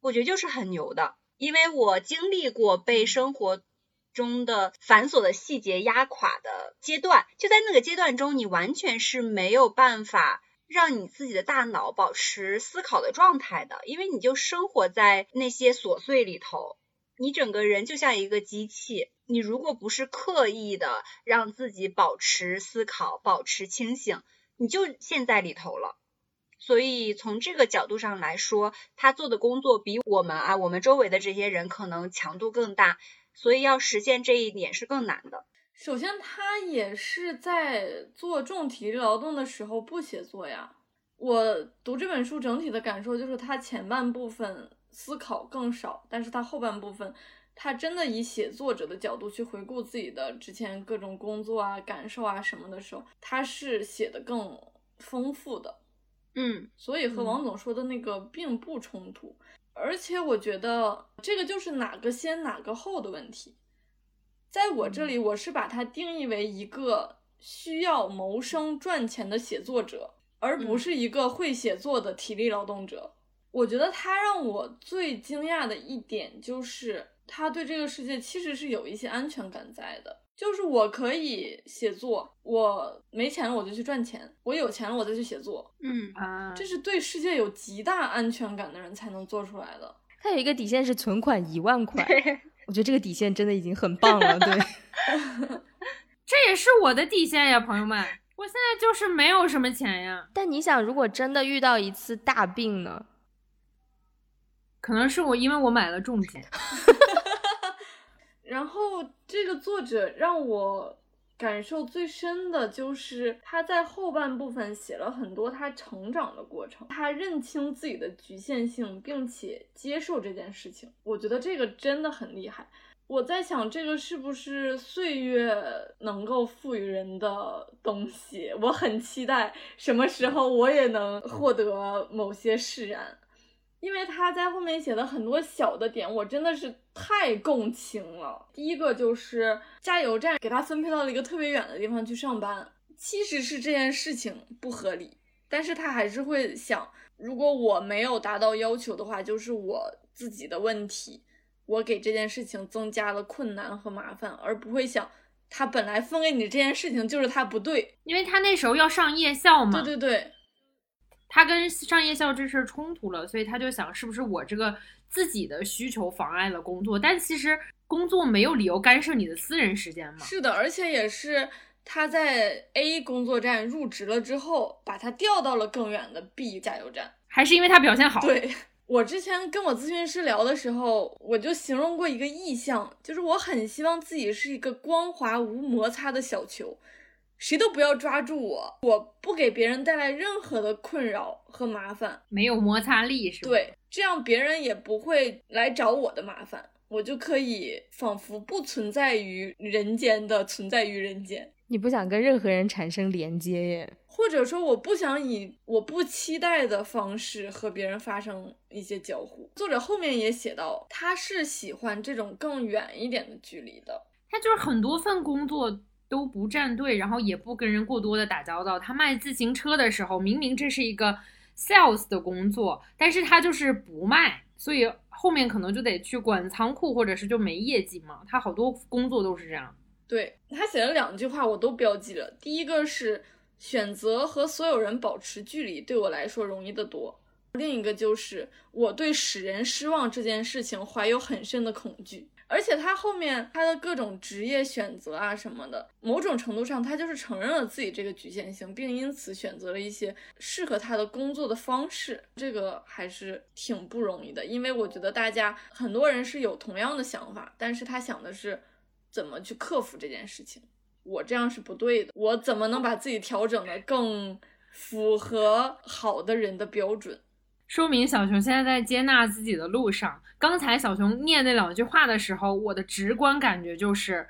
我觉得就是很牛的。因为我经历过被生活中的繁琐的细节压垮的阶段，就在那个阶段中，你完全是没有办法。让你自己的大脑保持思考的状态的，因为你就生活在那些琐碎里头，你整个人就像一个机器。你如果不是刻意的让自己保持思考、保持清醒，你就陷在里头了。所以从这个角度上来说，他做的工作比我们啊，我们周围的这些人可能强度更大，所以要实现这一点是更难的。首先，他也是在做重体力劳动的时候不写作呀。我读这本书整体的感受就是，他前半部分思考更少，但是他后半部分，他真的以写作者的角度去回顾自己的之前各种工作啊、感受啊什么的时候，他是写的更丰富的。嗯，所以和王总说的那个并不冲突。而且我觉得这个就是哪个先哪个后的问题。在我这里，我是把它定义为一个需要谋生赚钱的写作者，而不是一个会写作的体力劳动者。我觉得他让我最惊讶的一点就是，他对这个世界其实是有一些安全感在的。就是我可以写作，我没钱了我就去赚钱，我有钱了我再去写作。嗯啊，这是对世界有极大安全感的人才能做出来的。他有一个底线是存款一万块。我觉得这个底线真的已经很棒了，对，这也是我的底线呀，朋友们，我现在就是没有什么钱呀。但你想，如果真的遇到一次大病呢？可能是我因为我买了重疾。然后这个作者让我。感受最深的就是他在后半部分写了很多他成长的过程，他认清自己的局限性，并且接受这件事情。我觉得这个真的很厉害。我在想，这个是不是岁月能够赋予人的东西？我很期待什么时候我也能获得某些释然。因为他在后面写的很多小的点，我真的是太共情了。第一个就是加油站给他分配到了一个特别远的地方去上班，其实是这件事情不合理，但是他还是会想，如果我没有达到要求的话，就是我自己的问题，我给这件事情增加了困难和麻烦，而不会想他本来分给你这件事情就是他不对，因为他那时候要上夜校嘛。对对对。他跟上夜校这事儿冲突了，所以他就想是不是我这个自己的需求妨碍了工作？但其实工作没有理由干涉你的私人时间嘛。是的，而且也是他在 A 工作站入职了之后，把他调到了更远的 B 加油站，还是因为他表现好。对我之前跟我咨询师聊的时候，我就形容过一个意向，就是我很希望自己是一个光滑无摩擦的小球。谁都不要抓住我，我不给别人带来任何的困扰和麻烦，没有摩擦力是吧？对，这样别人也不会来找我的麻烦，我就可以仿佛不存在于人间的存在于人间。你不想跟任何人产生连接耶？或者说，我不想以我不期待的方式和别人发生一些交互。作者后面也写到，他是喜欢这种更远一点的距离的。他就是很多份工作都不站队，然后也不跟人过多的打交道。他卖自行车的时候，明明这是一个 sales 的工作，但是他就是不卖，所以后面可能就得去管仓库，或者是就没业绩嘛。他好多工作都是这样。对他写了两句话，我都标记了。第一个是。选择和所有人保持距离对我来说容易得多。另一个就是我对使人失望这件事情怀有很深的恐惧。而且他后面他的各种职业选择啊什么的，某种程度上他就是承认了自己这个局限性，并因此选择了一些适合他的工作的方式。这个还是挺不容易的，因为我觉得大家很多人是有同样的想法，但是他想的是怎么去克服这件事情。我这样是不对的，我怎么能把自己调整的更符合好的人的标准？说明小熊现在在接纳自己的路上。刚才小熊念那两句话的时候，我的直观感觉就是，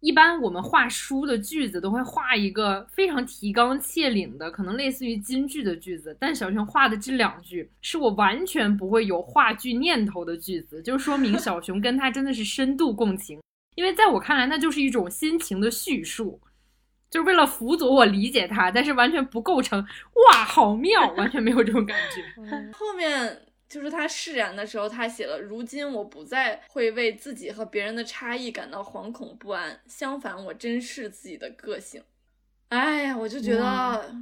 一般我们画书的句子都会画一个非常提纲挈领的，可能类似于金句的句子，但小熊画的这两句是我完全不会有话剧念头的句子，就说明小熊跟他真的是深度共情。因为在我看来，那就是一种心情的叙述，就是为了辅佐我理解他，但是完全不构成哇，好妙，完全没有这种感觉。后面就是他释然的时候，他写了：如今我不再会为自己和别人的差异感到惶恐不安，相反，我珍视自己的个性。哎呀，我就觉得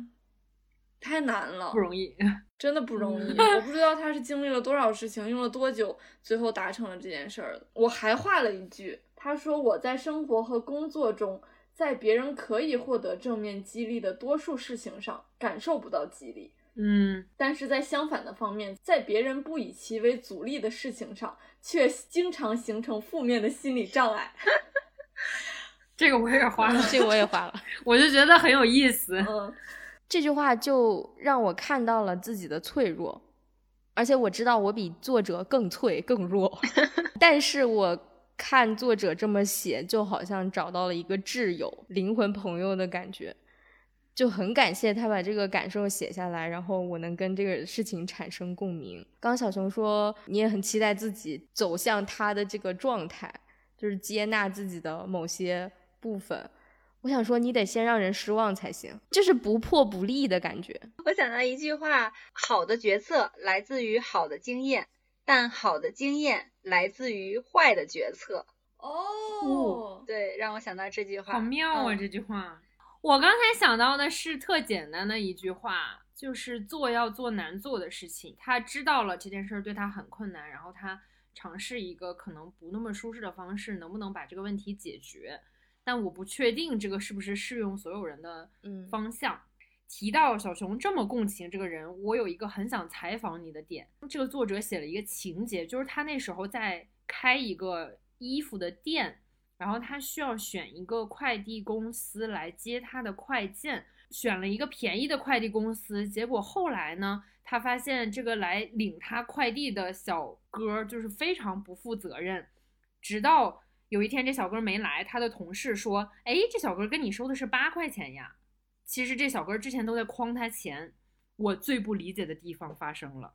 太难了，不容易，真的不容易。我不知道他是经历了多少事情，用了多久，最后达成了这件事儿的。我还画了一句。他说：“我在生活和工作中，在别人可以获得正面激励的多数事情上感受不到激励，嗯，但是在相反的方面，在别人不以其为阻力的事情上，却经常形成负面的心理障碍。”这个我也花了，这个我也花了，我就觉得很有意思。嗯，这句话就让我看到了自己的脆弱，而且我知道我比作者更脆更弱，但是我。看作者这么写，就好像找到了一个挚友、灵魂朋友的感觉，就很感谢他把这个感受写下来，然后我能跟这个事情产生共鸣。刚小熊说你也很期待自己走向他的这个状态，就是接纳自己的某些部分。我想说，你得先让人失望才行，就是不破不立的感觉。我想到一句话：好的决策来自于好的经验。但好的经验来自于坏的决策哦，对，让我想到这句话，好妙啊！这句话，我刚才想到的是特简单的一句话，就是做要做难做的事情。他知道了这件事对他很困难，然后他尝试一个可能不那么舒适的方式，能不能把这个问题解决？但我不确定这个是不是适用所有人的方向。提到小熊这么共情这个人，我有一个很想采访你的点。这个作者写了一个情节，就是他那时候在开一个衣服的店，然后他需要选一个快递公司来接他的快件，选了一个便宜的快递公司。结果后来呢，他发现这个来领他快递的小哥就是非常不负责任。直到有一天这小哥没来，他的同事说：“哎，这小哥跟你收的是八块钱呀。”其实这小哥之前都在诓他钱，我最不理解的地方发生了。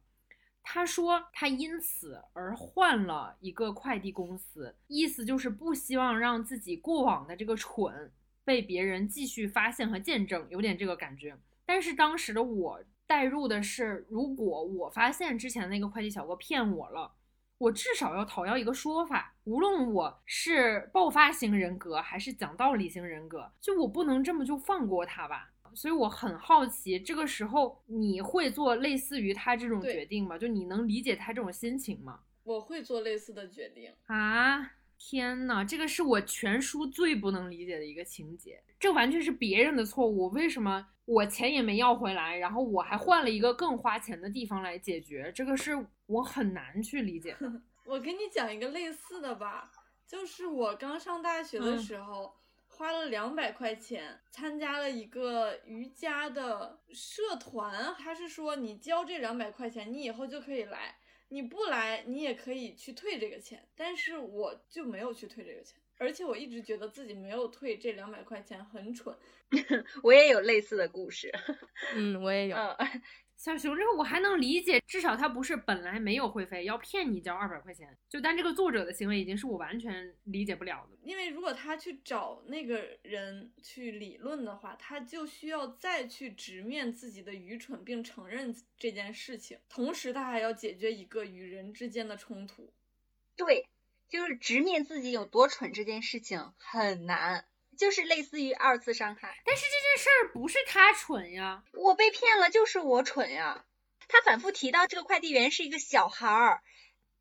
他说他因此而换了一个快递公司，意思就是不希望让自己过往的这个蠢被别人继续发现和见证，有点这个感觉。但是当时的我带入的是，如果我发现之前那个快递小哥骗我了，我至少要讨要一个说法，无论我是爆发型人格还是讲道理型人格，就我不能这么就放过他吧。所以我很好奇，这个时候你会做类似于他这种决定吗？就你能理解他这种心情吗？我会做类似的决定啊！天呐，这个是我全书最不能理解的一个情节，这完全是别人的错误，为什么我钱也没要回来，然后我还换了一个更花钱的地方来解决？这个是我很难去理解。我给你讲一个类似的吧，就是我刚上大学的时候。花了两百块钱参加了一个瑜伽的社团，他是说你交这两百块钱，你以后就可以来，你不来你也可以去退这个钱，但是我就没有去退这个钱，而且我一直觉得自己没有退这两百块钱很蠢。我也有类似的故事。嗯，我也有。嗯，小熊这个我还能理解，至少他不是本来没有会费，要骗你交二百块钱。就但这个作者的行为已经是我完全理解不了的。因为如果他去找那个人去理论的话，他就需要再去直面自己的愚蠢，并承认这件事情，同时他还要解决一个与人之间的冲突。对，就是直面自己有多蠢这件事情很难。就是类似于二次伤害，但是这件事儿不是他蠢呀，我被骗了，就是我蠢呀。他反复提到这个快递员是一个小孩儿，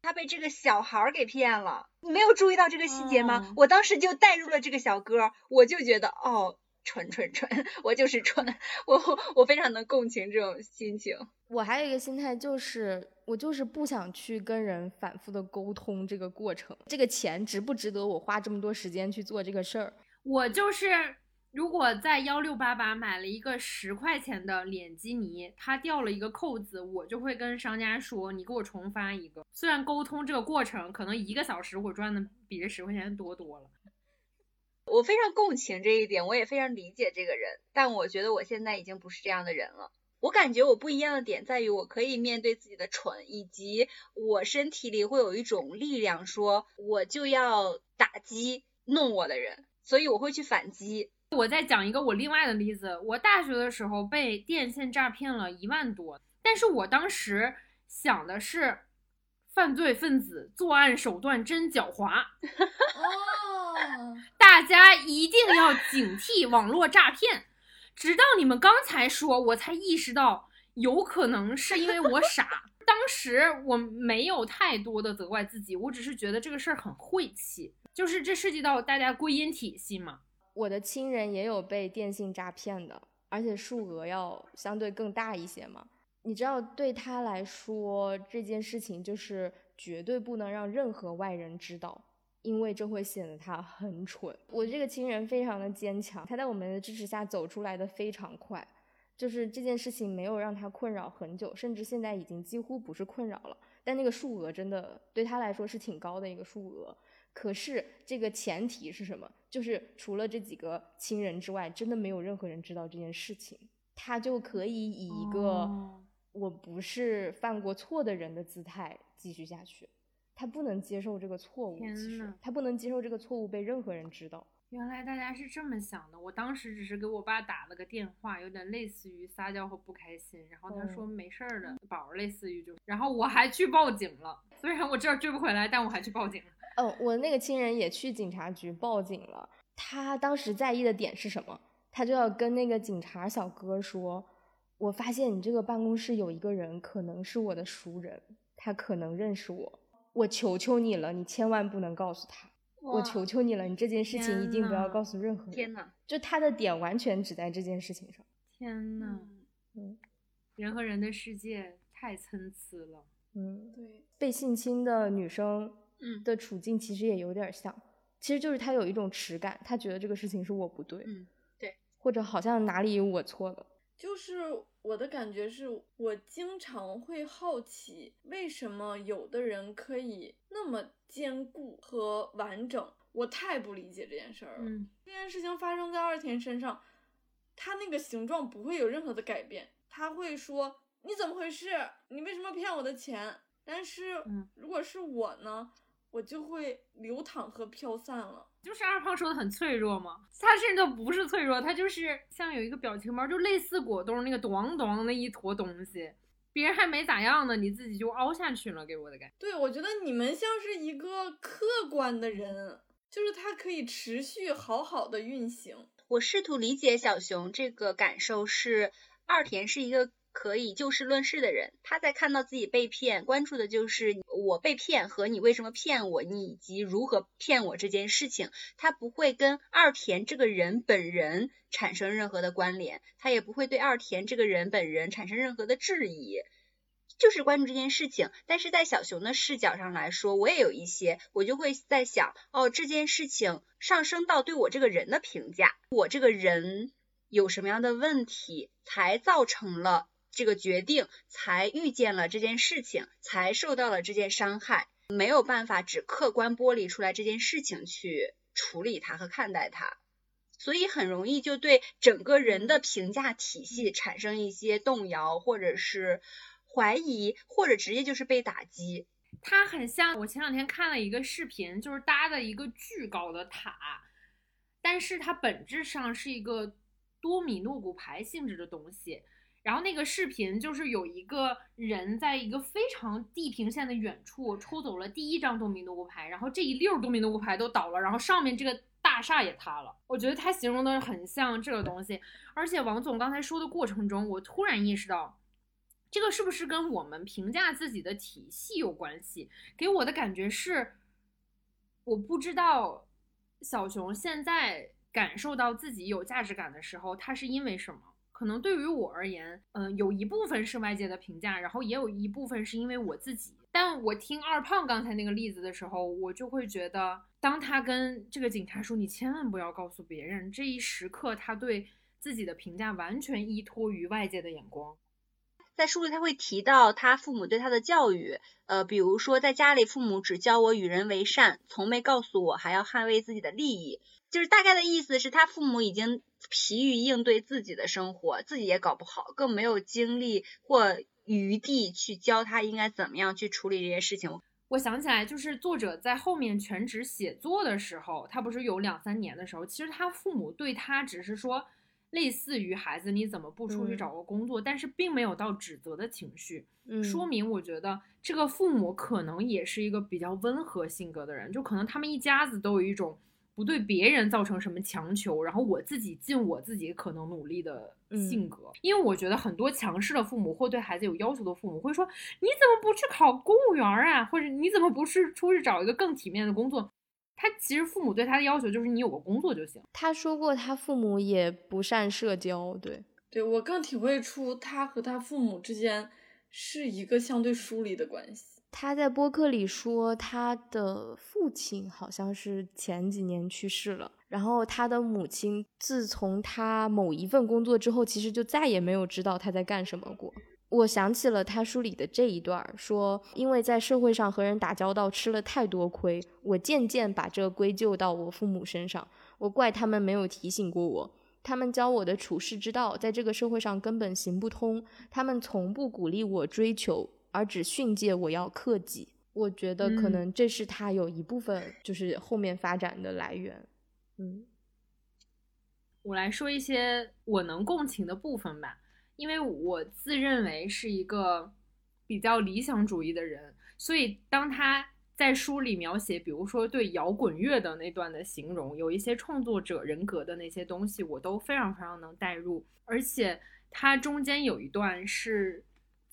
他被这个小孩儿给骗了，你没有注意到这个细节吗？我当时就带入了这个小哥，我就觉得哦，蠢蠢蠢，我就是蠢，我我非常能共情这种心情。我还有一个心态就是，我就是不想去跟人反复的沟通这个过程，这个钱值不值得我花这么多时间去做这个事儿？我就是，如果在幺六八八买了一个十块钱的脸基尼，它掉了一个扣子，我就会跟商家说，你给我重发一个。虽然沟通这个过程可能一个小时我赚的比这十块钱多多了。我非常共情这一点，我也非常理解这个人，但我觉得我现在已经不是这样的人了。我感觉我不一样的点在于，我可以面对自己的蠢，以及我身体里会有一种力量，说我就要打击弄我的人。所以我会去反击。我再讲一个我另外的例子，我大学的时候被电信诈骗了一万多，但是我当时想的是，犯罪分子作案手段真狡猾，哦，大家一定要警惕网络诈骗。直到你们刚才说，我才意识到，有可能是因为我傻。当时我没有太多的责怪自己，我只是觉得这个事儿很晦气。就是这涉及到大家归因体系嘛。我的亲人也有被电信诈骗的，而且数额要相对更大一些嘛。你知道，对他来说这件事情就是绝对不能让任何外人知道，因为这会显得他很蠢。我这个亲人非常的坚强，他在我们的支持下走出来的非常快，就是这件事情没有让他困扰很久，甚至现在已经几乎不是困扰了。但那个数额真的对他来说是挺高的一个数额。可是这个前提是什么？就是除了这几个亲人之外，真的没有任何人知道这件事情，他就可以以一个我不是犯过错的人的姿态继续下去。他不能接受这个错误，其实他不能接受这个错误被任何人知道。原来大家是这么想的，我当时只是给我爸打了个电话，有点类似于撒娇和不开心，然后他说没事儿的，宝儿类似于就，然后我还去报警了，虽然我这儿追不回来，但我还去报警了。哦，我那个亲人也去警察局报警了。他当时在意的点是什么？他就要跟那个警察小哥说：“我发现你这个办公室有一个人，可能是我的熟人，他可能认识我。我求求你了，你千万不能告诉他。我求求你了，你这件事情一定不要告诉任何人。”天呐，就他的点完全只在这件事情上。天呐，嗯，人和人的世界太参差了。嗯，对，被性侵的女生。嗯的处境其实也有点像，其实就是他有一种耻感，他觉得这个事情是我不对，嗯，对，或者好像哪里我错了。就是我的感觉是，我经常会好奇，为什么有的人可以那么坚固和完整，我太不理解这件事儿了。嗯，这件事情发生在二田身上，他那个形状不会有任何的改变，他会说你怎么回事？你为什么骗我的钱？但是，如果是我呢？我就会流淌和飘散了，就是二胖说的很脆弱嘛，他甚至都不是脆弱，他就是像有一个表情包，就类似果冻那个咚咚那一坨东西，别人还没咋样呢，你自己就凹下去了，给我的感觉。对，我觉得你们像是一个客观的人，就是他可以持续好好的运行。我试图理解小熊这个感受，是二田是一个。可以就事论事的人，他在看到自己被骗，关注的就是我被骗和你为什么骗我，你以及如何骗我这件事情。他不会跟二田这个人本人产生任何的关联，他也不会对二田这个人本人产生任何的质疑，就是关注这件事情。但是在小熊的视角上来说，我也有一些，我就会在想，哦，这件事情上升到对我这个人的评价，我这个人有什么样的问题，才造成了。这个决定才遇见了这件事情，才受到了这件伤害，没有办法只客观剥离出来这件事情去处理它和看待它，所以很容易就对整个人的评价体系产生一些动摇，或者是怀疑，或者直接就是被打击。它很像我前两天看了一个视频，就是搭的一个巨高的塔，但是它本质上是一个多米诺骨牌性质的东西。然后那个视频就是有一个人在一个非常地平线的远处抽走了第一张多米诺骨牌，然后这一溜多米诺骨牌都倒了，然后上面这个大厦也塌了。我觉得他形容的很像这个东西。而且王总刚才说的过程中，我突然意识到，这个是不是跟我们评价自己的体系有关系？给我的感觉是，我不知道小熊现在感受到自己有价值感的时候，他是因为什么？可能对于我而言，嗯，有一部分是外界的评价，然后也有一部分是因为我自己。但我听二胖刚才那个例子的时候，我就会觉得，当他跟这个警察说“你千万不要告诉别人”，这一时刻，他对自己的评价完全依托于外界的眼光。在书里他会提到他父母对他的教育，呃，比如说在家里，父母只教我与人为善，从没告诉我还要捍卫自己的利益。就是大概的意思是他父母已经疲于应对自己的生活，自己也搞不好，更没有精力或余地去教他应该怎么样去处理这些事情。我想起来，就是作者在后面全职写作的时候，他不是有两三年的时候，其实他父母对他只是说，类似于孩子你怎么不出去找个工作，但是并没有到指责的情绪。嗯，说明我觉得这个父母可能也是一个比较温和性格的人，就可能他们一家子都有一种。不对别人造成什么强求，然后我自己尽我自己可能努力的性格，因为我觉得很多强势的父母或对孩子有要求的父母会说：“你怎么不去考公务员啊？或者你怎么不是出去找一个更体面的工作？”他其实父母对他的要求就是你有个工作就行。他说过他父母也不善社交，对对我更体会出他和他父母之间是一个相对疏离的关系。他在播客里说，他的父亲好像是前几年去世了，然后他的母亲自从他某一份工作之后，其实就再也没有知道他在干什么过。我想起了他书里的这一段，说因为在社会上和人打交道吃了太多亏，我渐渐把这归咎到我父母身上，我怪他们没有提醒过我，他们教我的处世之道在这个社会上根本行不通，他们从不鼓励我追求。而只训诫我要克己，我觉得可能这是他有一部分就是后面发展的来源。嗯，我来说一些我能共情的部分吧，因为我自认为是一个比较理想主义的人，所以当他在书里描写，比如说对摇滚乐的那段的形容，有一些创作者人格的那些东西，我都非常非常能代入，而且他中间有一段是。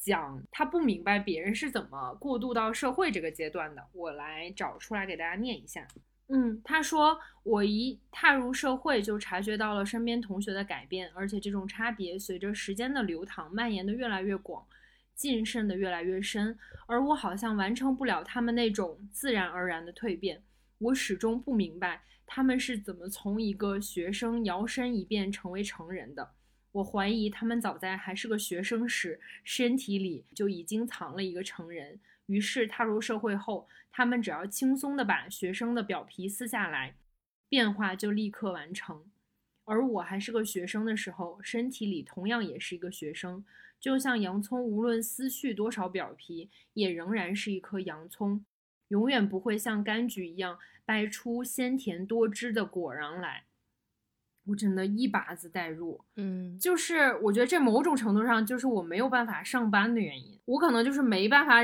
讲他不明白别人是怎么过渡到社会这个阶段的，我来找出来给大家念一下。嗯，他说我一踏入社会就察觉到了身边同学的改变，而且这种差别随着时间的流淌蔓延的越来越广，晋升的越来越深，而我好像完成不了他们那种自然而然的蜕变。我始终不明白他们是怎么从一个学生摇身一变成为成人的。我怀疑他们早在还是个学生时，身体里就已经藏了一个成人。于是踏入社会后，他们只要轻松地把学生的表皮撕下来，变化就立刻完成。而我还是个学生的时候，身体里同样也是一个学生，就像洋葱，无论撕去多少表皮，也仍然是一颗洋葱，永远不会像柑橘一样掰出鲜甜多汁的果瓤来。我真的一把子代入，嗯，就是我觉得这某种程度上就是我没有办法上班的原因。我可能就是没办法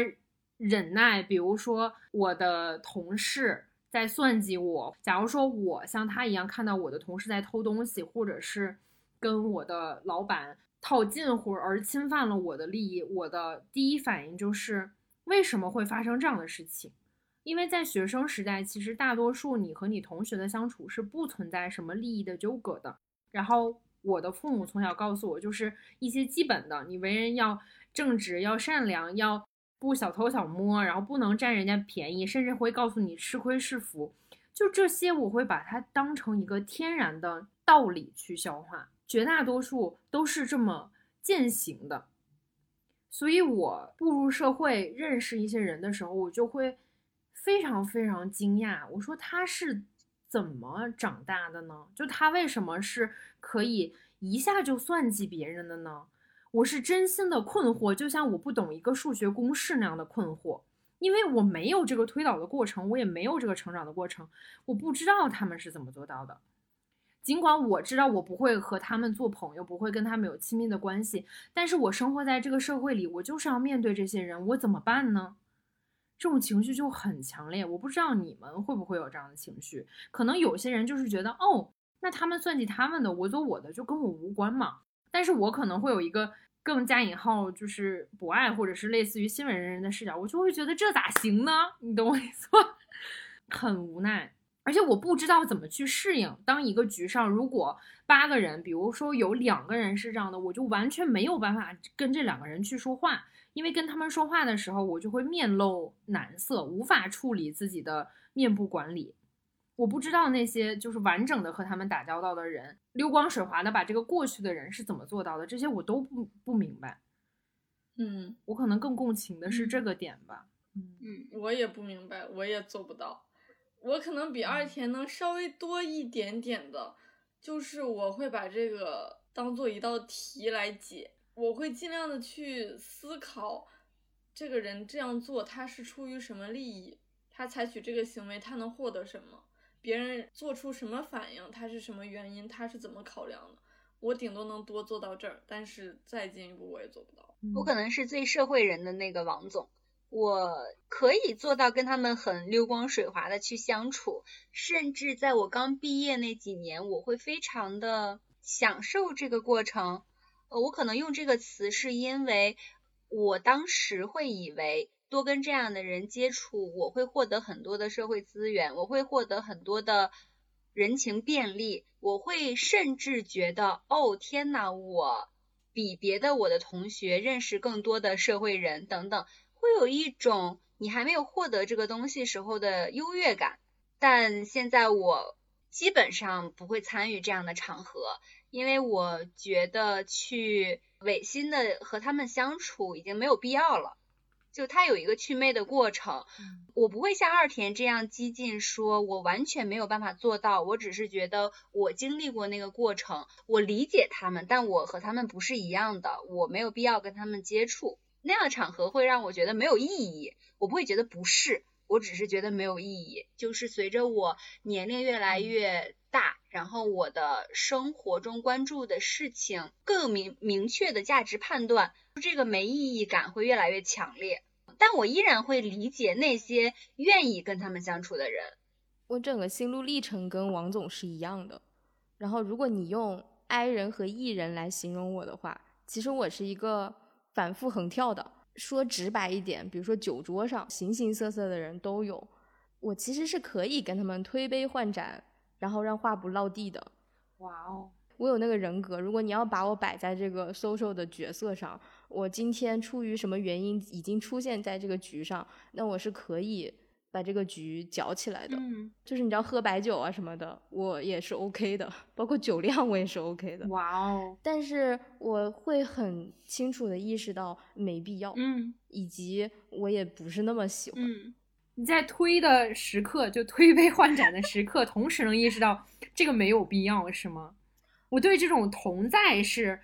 忍耐，比如说我的同事在算计我，假如说我像他一样看到我的同事在偷东西，或者是跟我的老板套近乎而侵犯了我的利益，我的第一反应就是为什么会发生这样的事情？因为在学生时代，其实大多数你和你同学的相处是不存在什么利益的纠葛的。然后我的父母从小告诉我，就是一些基本的，你为人要正直、要善良、要不小偷小摸，然后不能占人家便宜，甚至会告诉你吃亏是福。就这些，我会把它当成一个天然的道理去消化。绝大多数都是这么践行的。所以我步入社会，认识一些人的时候，我就会。非常非常惊讶，我说他是怎么长大的呢？就他为什么是可以一下就算计别人的呢？我是真心的困惑，就像我不懂一个数学公式那样的困惑，因为我没有这个推导的过程，我也没有这个成长的过程，我不知道他们是怎么做到的。尽管我知道我不会和他们做朋友，不会跟他们有亲密的关系，但是我生活在这个社会里，我就是要面对这些人，我怎么办呢？这种情绪就很强烈。我不知道你们会不会有这样的情绪？可能有些人就是觉得，哦，那他们算计他们的，我走我的，就跟我无关嘛。但是我可能会有一个更加引号就是博爱或者是类似于新闻人人的视角，我就会觉得这咋行呢？你懂我意思吗？很无奈。而且我不知道怎么去适应。当一个局上如果八个人，比如说有两个人是这样的，我就完全没有办法跟这两个人去说话，因为跟他们说话的时候，我就会面露难色，无法处理自己的面部管理。我不知道那些就是完整的和他们打交道的人，溜光水滑的把这个过去的人是怎么做到的，这些我都不不明白。嗯，我可能更共情的是这个点吧。嗯嗯，我也不明白，我也做不到。我可能比二田能稍微多一点点的，就是我会把这个当做一道题来解，我会尽量的去思考，这个人这样做他是出于什么利益，他采取这个行为他能获得什么，别人做出什么反应，他是什么原因，他是怎么考量的，我顶多能多做到这儿，但是再进一步我也做不到。我可能是最社会人的那个王总。我可以做到跟他们很溜光水滑的去相处，甚至在我刚毕业那几年，我会非常的享受这个过程。呃，我可能用这个词是因为我当时会以为多跟这样的人接触，我会获得很多的社会资源，我会获得很多的人情便利，我会甚至觉得，哦天呐，我比别的我的同学认识更多的社会人等等。会有一种你还没有获得这个东西时候的优越感，但现在我基本上不会参与这样的场合，因为我觉得去违心的和他们相处已经没有必要了。就他有一个祛魅的过程，我不会像二田这样激进，说我完全没有办法做到。我只是觉得我经历过那个过程，我理解他们，但我和他们不是一样的，我没有必要跟他们接触。那样的场合会让我觉得没有意义，我不会觉得不是，我只是觉得没有意义。就是随着我年龄越来越大，然后我的生活中关注的事情更明明确的价值判断，这个没意义感会越来越强烈。但我依然会理解那些愿意跟他们相处的人。我整个心路历程跟王总是一样的。然后如果你用 I 人和 E 人来形容我的话，其实我是一个。反复横跳的，说直白一点，比如说酒桌上形形色色的人都有，我其实是可以跟他们推杯换盏，然后让话不落地的。哇哦，我有那个人格。如果你要把我摆在这个 social 的角色上，我今天出于什么原因已经出现在这个局上，那我是可以。把这个局搅起来的，嗯就是你知道喝白酒啊什么的，我也是 OK 的，包括酒量我也是 OK 的。哇哦！但是我会很清楚的意识到没必要，嗯，以及我也不是那么喜欢。嗯，你在推的时刻，就推杯换盏的时刻，同时能意识到这个没有必要，是吗？我对这种同在是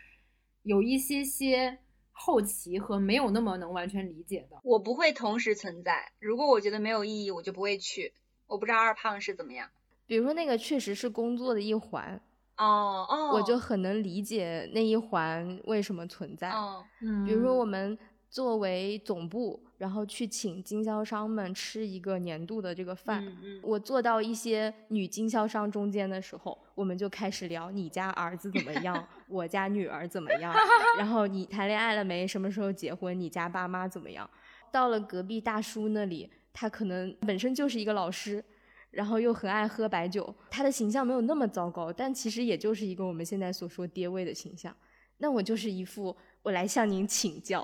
有一些些。好奇和没有那么能完全理解的，我不会同时存在。如果我觉得没有意义，我就不会去。我不知道二胖是怎么样。比如说那个确实是工作的一环，哦哦，我就很能理解那一环为什么存在。哦，嗯，比如说我们作为总部。然后去请经销商们吃一个年度的这个饭。我坐到一些女经销商中间的时候，我们就开始聊你家儿子怎么样，我家女儿怎么样，然后你谈恋爱了没？什么时候结婚？你家爸妈怎么样？到了隔壁大叔那里，他可能本身就是一个老师，然后又很爱喝白酒，他的形象没有那么糟糕，但其实也就是一个我们现在所说爹味的形象。那我就是一副我来向您请教。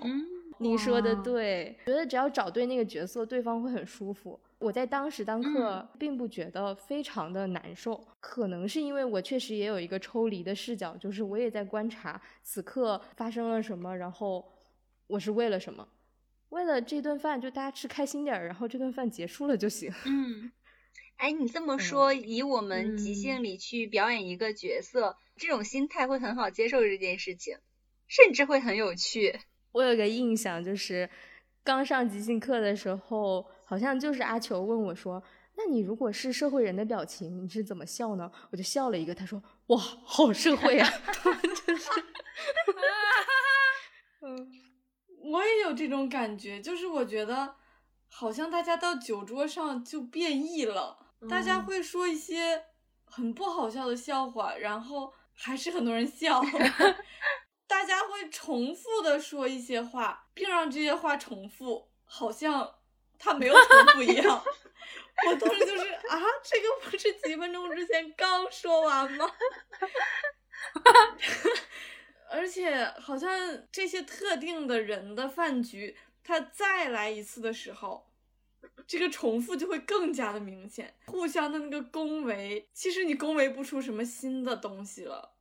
您说的对，觉得只要找对那个角色，对方会很舒服。我在当时当刻并不觉得非常的难受，可能是因为我确实也有一个抽离的视角，就是我也在观察此刻发生了什么，然后我是为了什么？为了这顿饭，就大家吃开心点儿，然后这顿饭结束了就行。嗯，哎，你这么说，以我们即兴里去表演一个角色，这种心态会很好接受这件事情，甚至会很有趣。我有个印象，就是刚上即兴课的时候，好像就是阿球问我说：“那你如果是社会人的表情，你是怎么笑呢？”我就笑了一个，他说：“哇，好社会啊！”就是，嗯，我也有这种感觉，就是我觉得好像大家到酒桌上就变异了。大家会说一些很不好笑的笑话，然后还是很多人笑。大家会重复的说一些话，并让这些话重复，好像他没有重复一样。我当时就是啊，这个不是几分钟之前刚说完吗？而且好像这些特定的人的饭局，他再来一次的时候。这个重复就会更加的明显，互相的那个恭维，其实你恭维不出什么新的东西了，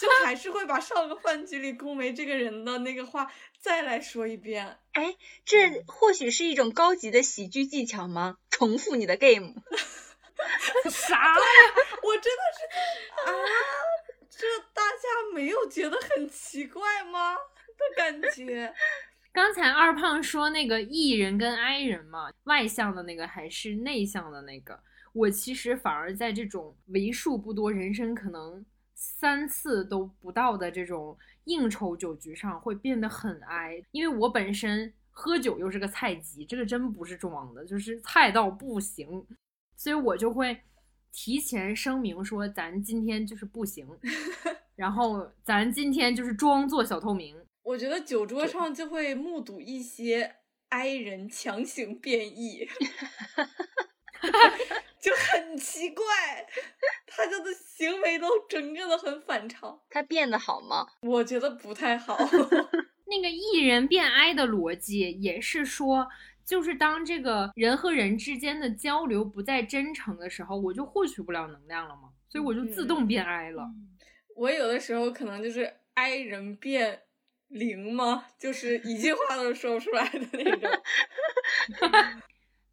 就还是会把上个饭局里恭维这个人的那个话再来说一遍。哎，这或许是一种高级的喜剧技巧吗？重复你的 game？啥呀？我真的是啊，这大家没有觉得很奇怪吗？的感觉。刚才二胖说那个 E 人跟 I 人嘛，外向的那个还是内向的那个？我其实反而在这种为数不多、人生可能三次都不到的这种应酬酒局上，会变得很 I，因为我本身喝酒又是个菜鸡，这个真不是装的，就是菜到不行，所以我就会提前声明说，咱今天就是不行，然后咱今天就是装作小透明。我觉得酒桌上就会目睹一些 I 人强行变异 就很奇怪，他家的行为都整个的很反常。他变得好吗？我觉得不太好。那个 E 人变 I 的逻辑也是说，就是当这个人和人之间的交流不再真诚的时候，我就获取不了能量了嘛，所以我就自动变 I 了。我有的时候可能就是 I 人变。零吗？就是一句话都说不出来的那种。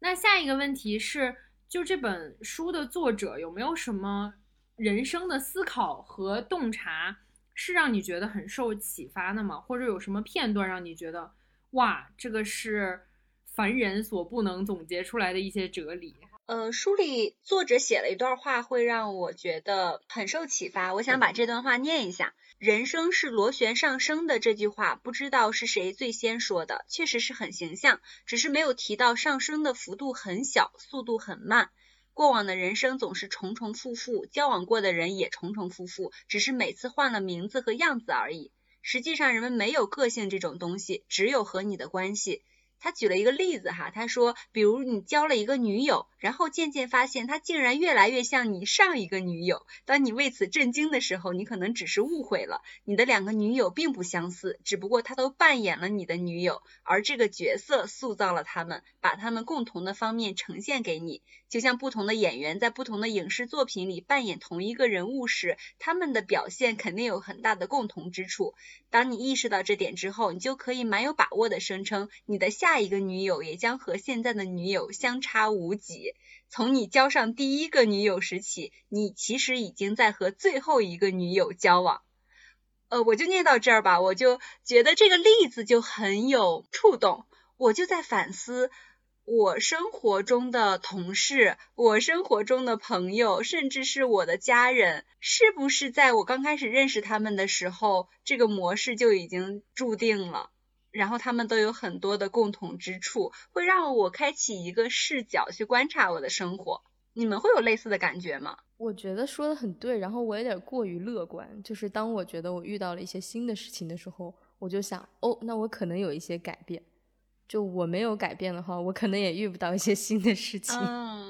那下一个问题是，就这本书的作者有没有什么人生的思考和洞察，是让你觉得很受启发的吗？或者有什么片段让你觉得，哇，这个是凡人所不能总结出来的一些哲理？呃，书里作者写了一段话，会让我觉得很受启发。我想把这段话念一下。人生是螺旋上升的这句话，不知道是谁最先说的，确实是很形象，只是没有提到上升的幅度很小，速度很慢。过往的人生总是重重复复，交往过的人也重重复复，只是每次换了名字和样子而已。实际上，人们没有个性这种东西，只有和你的关系。他举了一个例子哈，他说，比如你交了一个女友，然后渐渐发现她竟然越来越像你上一个女友。当你为此震惊的时候，你可能只是误会了，你的两个女友并不相似，只不过她都扮演了你的女友，而这个角色塑造了他们，把他们共同的方面呈现给你。就像不同的演员在不同的影视作品里扮演同一个人物时，他们的表现肯定有很大的共同之处。当你意识到这点之后，你就可以蛮有把握的声称，你的。下一个女友也将和现在的女友相差无几。从你交上第一个女友时起，你其实已经在和最后一个女友交往。呃，我就念到这儿吧，我就觉得这个例子就很有触动。我就在反思，我生活中的同事，我生活中的朋友，甚至是我的家人，是不是在我刚开始认识他们的时候，这个模式就已经注定了？然后他们都有很多的共同之处，会让我开启一个视角去观察我的生活。你们会有类似的感觉吗？我觉得说的很对，然后我有点过于乐观。就是当我觉得我遇到了一些新的事情的时候，我就想，哦，那我可能有一些改变。就我没有改变的话，我可能也遇不到一些新的事情。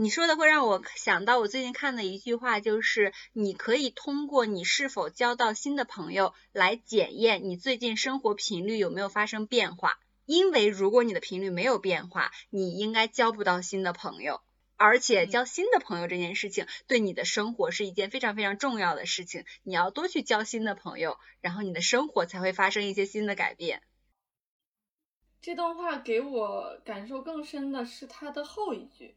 你说的会让我想到我最近看的一句话，就是你可以通过你是否交到新的朋友来检验你最近生活频率有没有发生变化。因为如果你的频率没有变化，你应该交不到新的朋友。而且交新的朋友这件事情对你的生活是一件非常非常重要的事情，你要多去交新的朋友，然后你的生活才会发生一些新的改变。这段话给我感受更深的是它的后一句。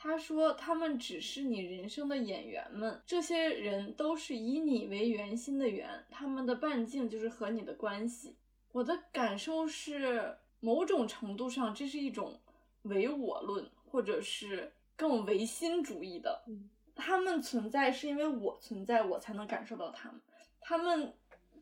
他说他们只是你人生的演员们，这些人都是以你为圆心的圆，他们的半径就是和你的关系。我的感受是，某种程度上这是一种唯我论，或者是更唯心主义的。他们存在是因为我存在，我才能感受到他们。他们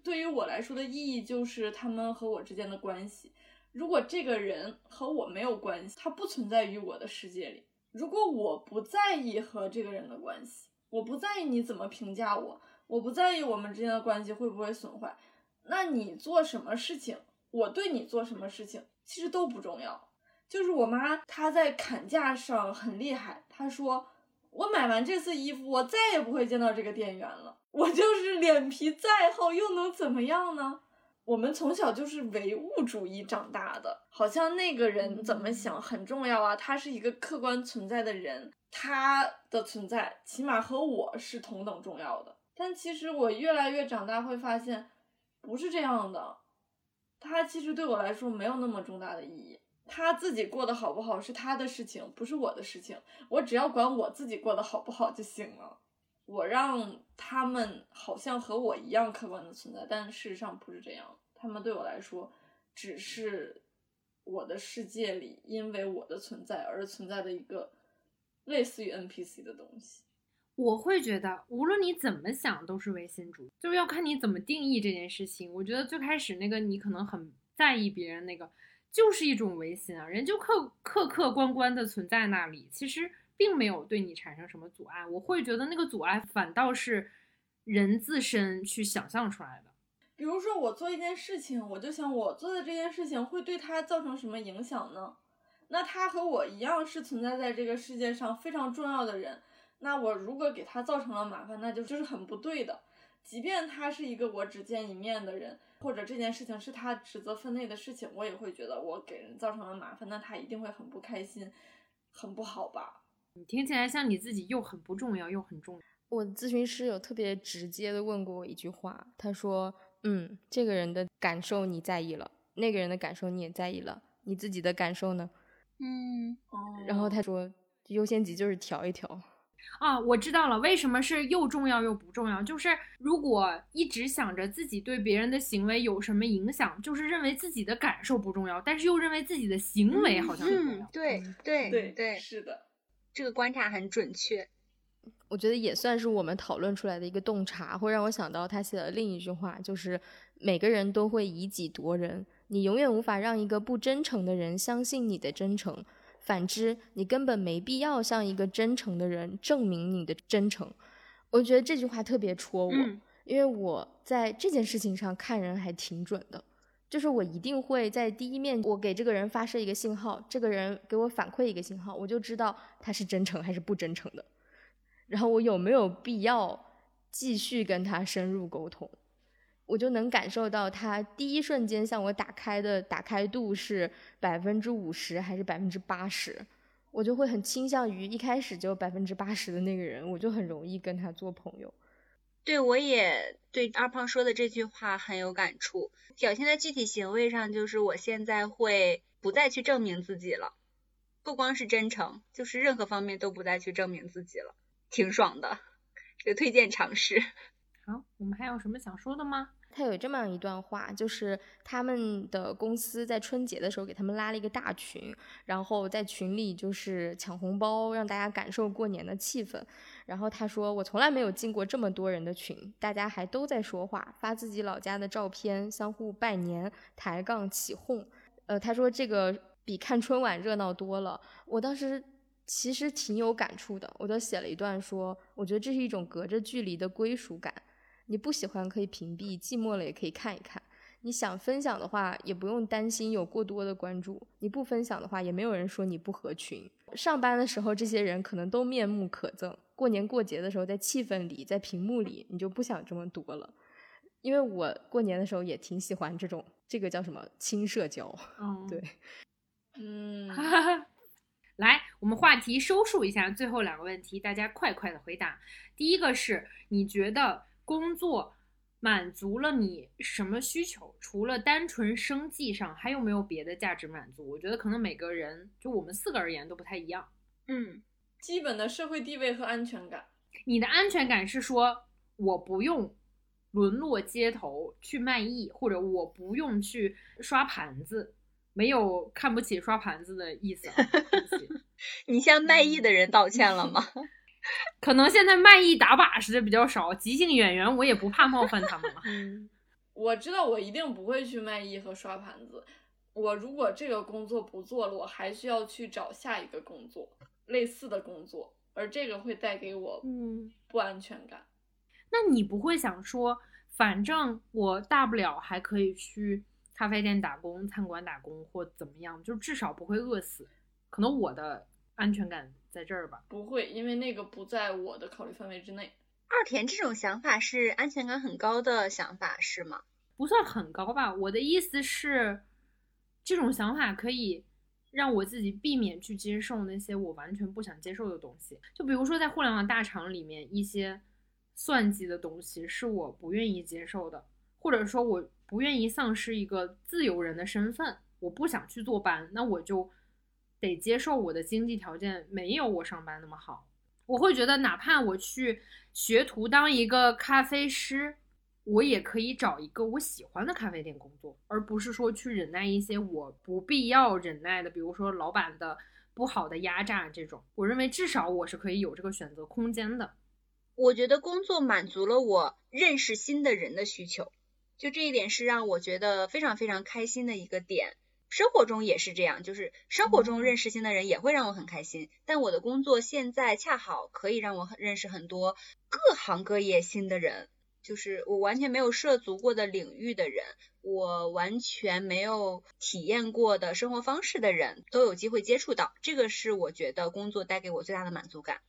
对于我来说的意义就是他们和我之间的关系。如果这个人和我没有关系，他不存在于我的世界里。如果我不在意和这个人的关系，我不在意你怎么评价我，我不在意我们之间的关系会不会损坏，那你做什么事情，我对你做什么事情，其实都不重要。就是我妈她在砍价上很厉害，她说我买完这次衣服，我再也不会见到这个店员了。我就是脸皮再厚，又能怎么样呢？我们从小就是唯物主义长大的，好像那个人怎么想很重要啊，他是一个客观存在的人，他的存在起码和我是同等重要的。但其实我越来越长大会发现，不是这样的，他其实对我来说没有那么重大的意义。他自己过得好不好是他的事情，不是我的事情，我只要管我自己过得好不好就行了。我让他们好像和我一样客观的存在，但事实上不是这样。他们对我来说，只是我的世界里因为我的存在而存在的一个类似于 NPC 的东西。我会觉得，无论你怎么想，都是唯心主义，就是要看你怎么定义这件事情。我觉得最开始那个你可能很在意别人那个，就是一种唯心啊，人就客客客观观的存在那里，其实。并没有对你产生什么阻碍，我会觉得那个阻碍反倒是人自身去想象出来的。比如说，我做一件事情，我就想我做的这件事情会对他造成什么影响呢？那他和我一样是存在在这个世界上非常重要的人，那我如果给他造成了麻烦，那就就是很不对的。即便他是一个我只见一面的人，或者这件事情是他职责分内的事情，我也会觉得我给人造成了麻烦，那他一定会很不开心，很不好吧。你听起来像你自己又很不重要又很重要。我咨询师有特别直接的问过我一句话，他说：“嗯，这个人的感受你在意了，那个人的感受你也在意了，你自己的感受呢？”嗯，然后他说：“优先级就是调一调。”啊，我知道了，为什么是又重要又不重要？就是如果一直想着自己对别人的行为有什么影响，就是认为自己的感受不重要，但是又认为自己的行为好像很重要。对对对对，是的。这个观察很准确，我觉得也算是我们讨论出来的一个洞察，会让我想到他写的另一句话，就是每个人都会以己夺人，你永远无法让一个不真诚的人相信你的真诚，反之，你根本没必要向一个真诚的人证明你的真诚。我觉得这句话特别戳我，因为我在这件事情上看人还挺准的。就是我一定会在第一面，我给这个人发射一个信号，这个人给我反馈一个信号，我就知道他是真诚还是不真诚的。然后我有没有必要继续跟他深入沟通，我就能感受到他第一瞬间向我打开的打开度是百分之五十还是百分之八十，我就会很倾向于一开始就百分之八十的那个人，我就很容易跟他做朋友。对，我也对二胖说的这句话很有感触。表现在具体行为上，就是我现在会不再去证明自己了，不光是真诚，就是任何方面都不再去证明自己了，挺爽的。就 推荐尝试。好，我们还有什么想说的吗？他有这么样一段话，就是他们的公司在春节的时候给他们拉了一个大群，然后在群里就是抢红包，让大家感受过年的气氛。然后他说：“我从来没有进过这么多人的群，大家还都在说话，发自己老家的照片，相互拜年，抬杠起哄。呃，他说这个比看春晚热闹多了。我当时其实挺有感触的，我都写了一段说，我觉得这是一种隔着距离的归属感。”你不喜欢可以屏蔽，寂寞了也可以看一看。你想分享的话，也不用担心有过多的关注。你不分享的话，也没有人说你不合群。上班的时候，这些人可能都面目可憎；过年过节的时候，在气氛里，在屏幕里，你就不想这么多了。因为我过年的时候也挺喜欢这种，这个叫什么轻社交。嗯，对，嗯，来，我们话题收束一下，最后两个问题，大家快快的回答。第一个是，你觉得？工作满足了你什么需求？除了单纯生计上，还有没有别的价值满足？我觉得可能每个人，就我们四个而言都不太一样。嗯，基本的社会地位和安全感。你的安全感是说我不用沦落街头去卖艺，或者我不用去刷盘子，没有看不起刷盘子的意思 你向卖艺的人道歉了吗？可能现在卖艺打把式的比较少，即兴演员我也不怕冒犯他们了。嗯，我知道我一定不会去卖艺和刷盘子。我如果这个工作不做了，我还需要去找下一个工作，类似的工作，而这个会带给我嗯，不安全感。那你不会想说，反正我大不了还可以去咖啡店打工、餐馆打工或怎么样，就至少不会饿死。可能我的安全感在这儿吧。不会，因为那个不在我的考虑范围之内。二田这种想法是安全感很高的想法是吗？不算很高吧。我的意思是，这种想法可以让我自己避免去接受那些我完全不想接受的东西。就比如说，在互联网大厂里面，一些算计的东西是我不愿意接受的，或者说我不愿意丧失一个自由人的身份，我不想去坐班，那我就得接受我的经济条件没有我上班那么好。我会觉得，哪怕我去学徒当一个咖啡师，我也可以找一个我喜欢的咖啡店工作，而不是说去忍耐一些我不必要忍耐的，比如说老板的不好的压榨这种。我认为至少我是可以有这个选择空间的。我觉得工作满足了我认识新的人的需求，就这一点是让我觉得非常非常开心的一个点。生活中也是这样，就是生活中认识新的人也会让我很开心。但我的工作现在恰好可以让我很认识很多各行各业新的人，就是我完全没有涉足过的领域的人，我完全没有体验过的生活方式的人，都有机会接触到。这个是我觉得工作带给我最大的满足感。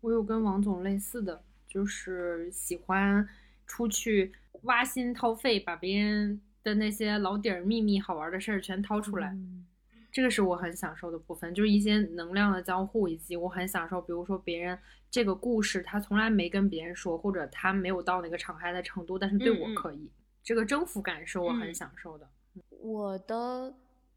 我有跟王总类似的，就是喜欢出去挖心掏肺，把别人的那些老底儿、秘密、好玩的事儿全掏出来。嗯这个是我很享受的部分，就是一些能量的交互，以及我很享受，比如说别人这个故事他从来没跟别人说，或者他没有到那个敞开的程度，但是对我可以，这个征服感是我很嗯享受的。我的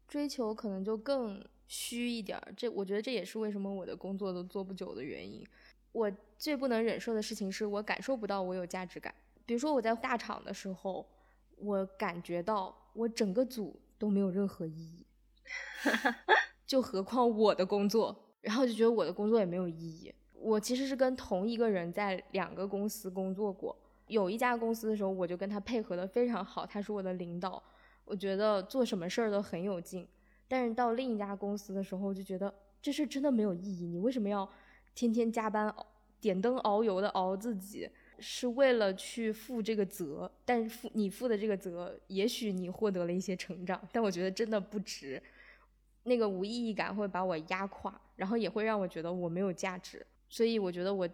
追求可能就更虚一点儿，这我觉得这也是为什么我的工作都做不久的原因。我最不能忍受的事情是我感受不到我有价值感。比如说我在大厂的时候，我感觉到我整个组都没有任何意义，就何况我的工作，然后就觉得我的工作也没有意义。我其实是跟同一个人在两个公司工作过，有一家公司的时候，我就跟他配合的非常好，他是我的领导，我觉得做什么事儿都很有劲。但是到另一家公司的时候，我就觉得这事真的没有意义。你为什么要天天加班熬点灯熬油的熬自己？是为了去负这个责，但是负你负的这个责，也许你获得了一些成长，但我觉得真的不值。那个无意义感会把我压垮，然后也会让我觉得我没有价值。所以我觉得我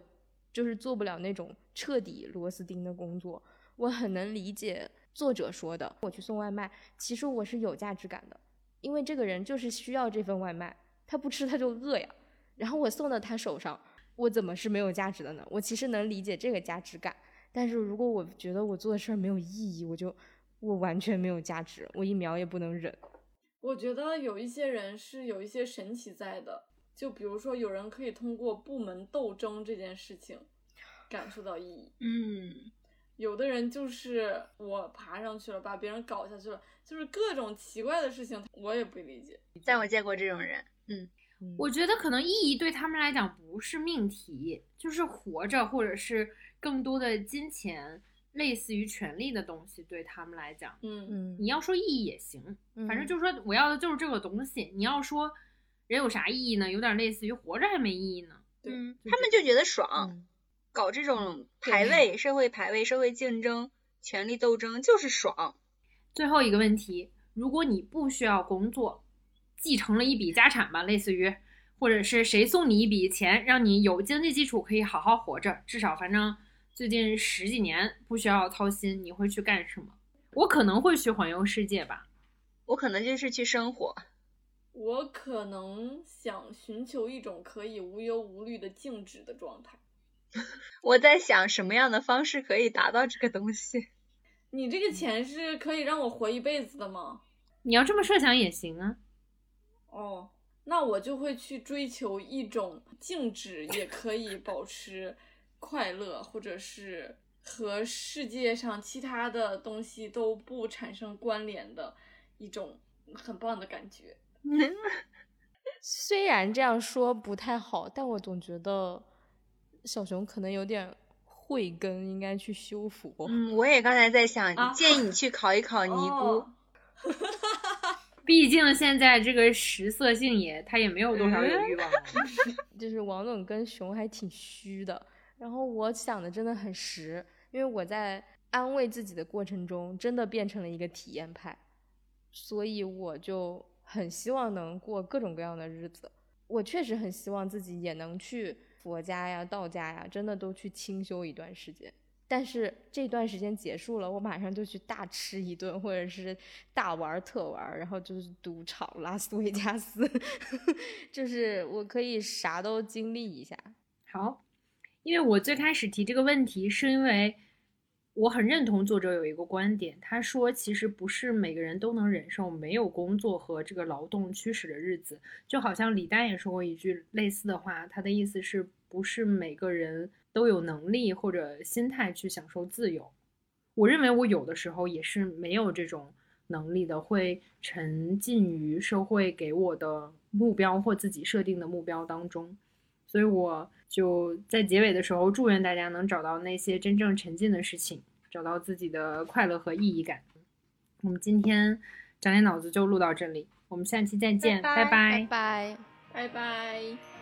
就是做不了那种彻底螺丝钉的工作。我很能理解作者说的，我去送外卖，其实我是有价值感的，因为这个人就是需要这份外卖，他不吃他就饿呀。然后我送到他手上，我怎么是没有价值的呢？我其实能理解这个价值感，但是如果我觉得我做的事儿没有意义，我就我完全没有价值，我一秒也不能忍。我觉得有一些人是有一些神奇在的，就比如说有人可以通过部门斗争这件事情感受到意义，嗯，有的人就是我爬上去了，把别人搞下去了，就是各种奇怪的事情，我也不理解。但我见过这种人，嗯，我觉得可能意义对他们来讲不是命题，就是活着，或者是更多的金钱，类似于权利的东西，对他们来讲，嗯，嗯，你要说意义也行，反正嗯就是说我要的就是这个东西。你要说人有啥意义呢？有点类似于活着还没意义呢。对嗯，他们就觉得爽，嗯搞这种排位、社会排位、社会竞争、权力斗争就是爽。最后一个问题，如果你不需要工作，继承了一笔家产吧，类似于，或者是谁送你一笔钱，让你有经济基础可以好好活着，至少反正最近十几年不需要操心，你会去干什么？我可能会去环游世界吧。我可能就是去生活，我可能想寻求一种可以无忧无虑的静止的状态。我在想什么样的方式可以达到这个东西。你这个钱是可以让我活一辈子的吗？你要这么设想也行啊。哦，那我就会去追求一种静止也可以保持快乐，或者是和世界上其他的东西都不产生关联的一种很棒的感觉。虽然这样说不太好，但我总觉得小熊可能有点慧根，应该去修复。嗯，我也刚才在想，啊建议你去考一考尼姑。哦 毕竟现在这个食色性也，他也没有多少有欲望。就是王总跟熊还挺虚的，然后我想的真的很实，因为我在安慰自己的过程中，真的变成了一个体验派，所以我就很希望能过各种各样的日子。我确实很希望自己也能去佛家呀、道家呀，真的都去清修一段时间。但是这段时间结束了，我马上就去大吃一顿，或者是大玩特玩，然后就是赌场、拉斯维加斯，就是我可以啥都经历一下。好，因为我最开始提这个问题，是因为我很认同作者有一个观点，他说其实不是每个人都能忍受没有工作和这个劳动驱使的日子，就好像李诞也说过一句类似的话，他的意思是不是每个人都有能力或者心态去享受自由？我认为我有的时候也是没有这种能力的，会沉浸于社会给我的目标或自己设定的目标当中。所以我就在结尾的时候祝愿大家能找到那些真正沉浸的事情，找到自己的快乐和意义感。我们今天长点脑子就录到这里，我们下期再见，拜拜拜拜拜。拜拜。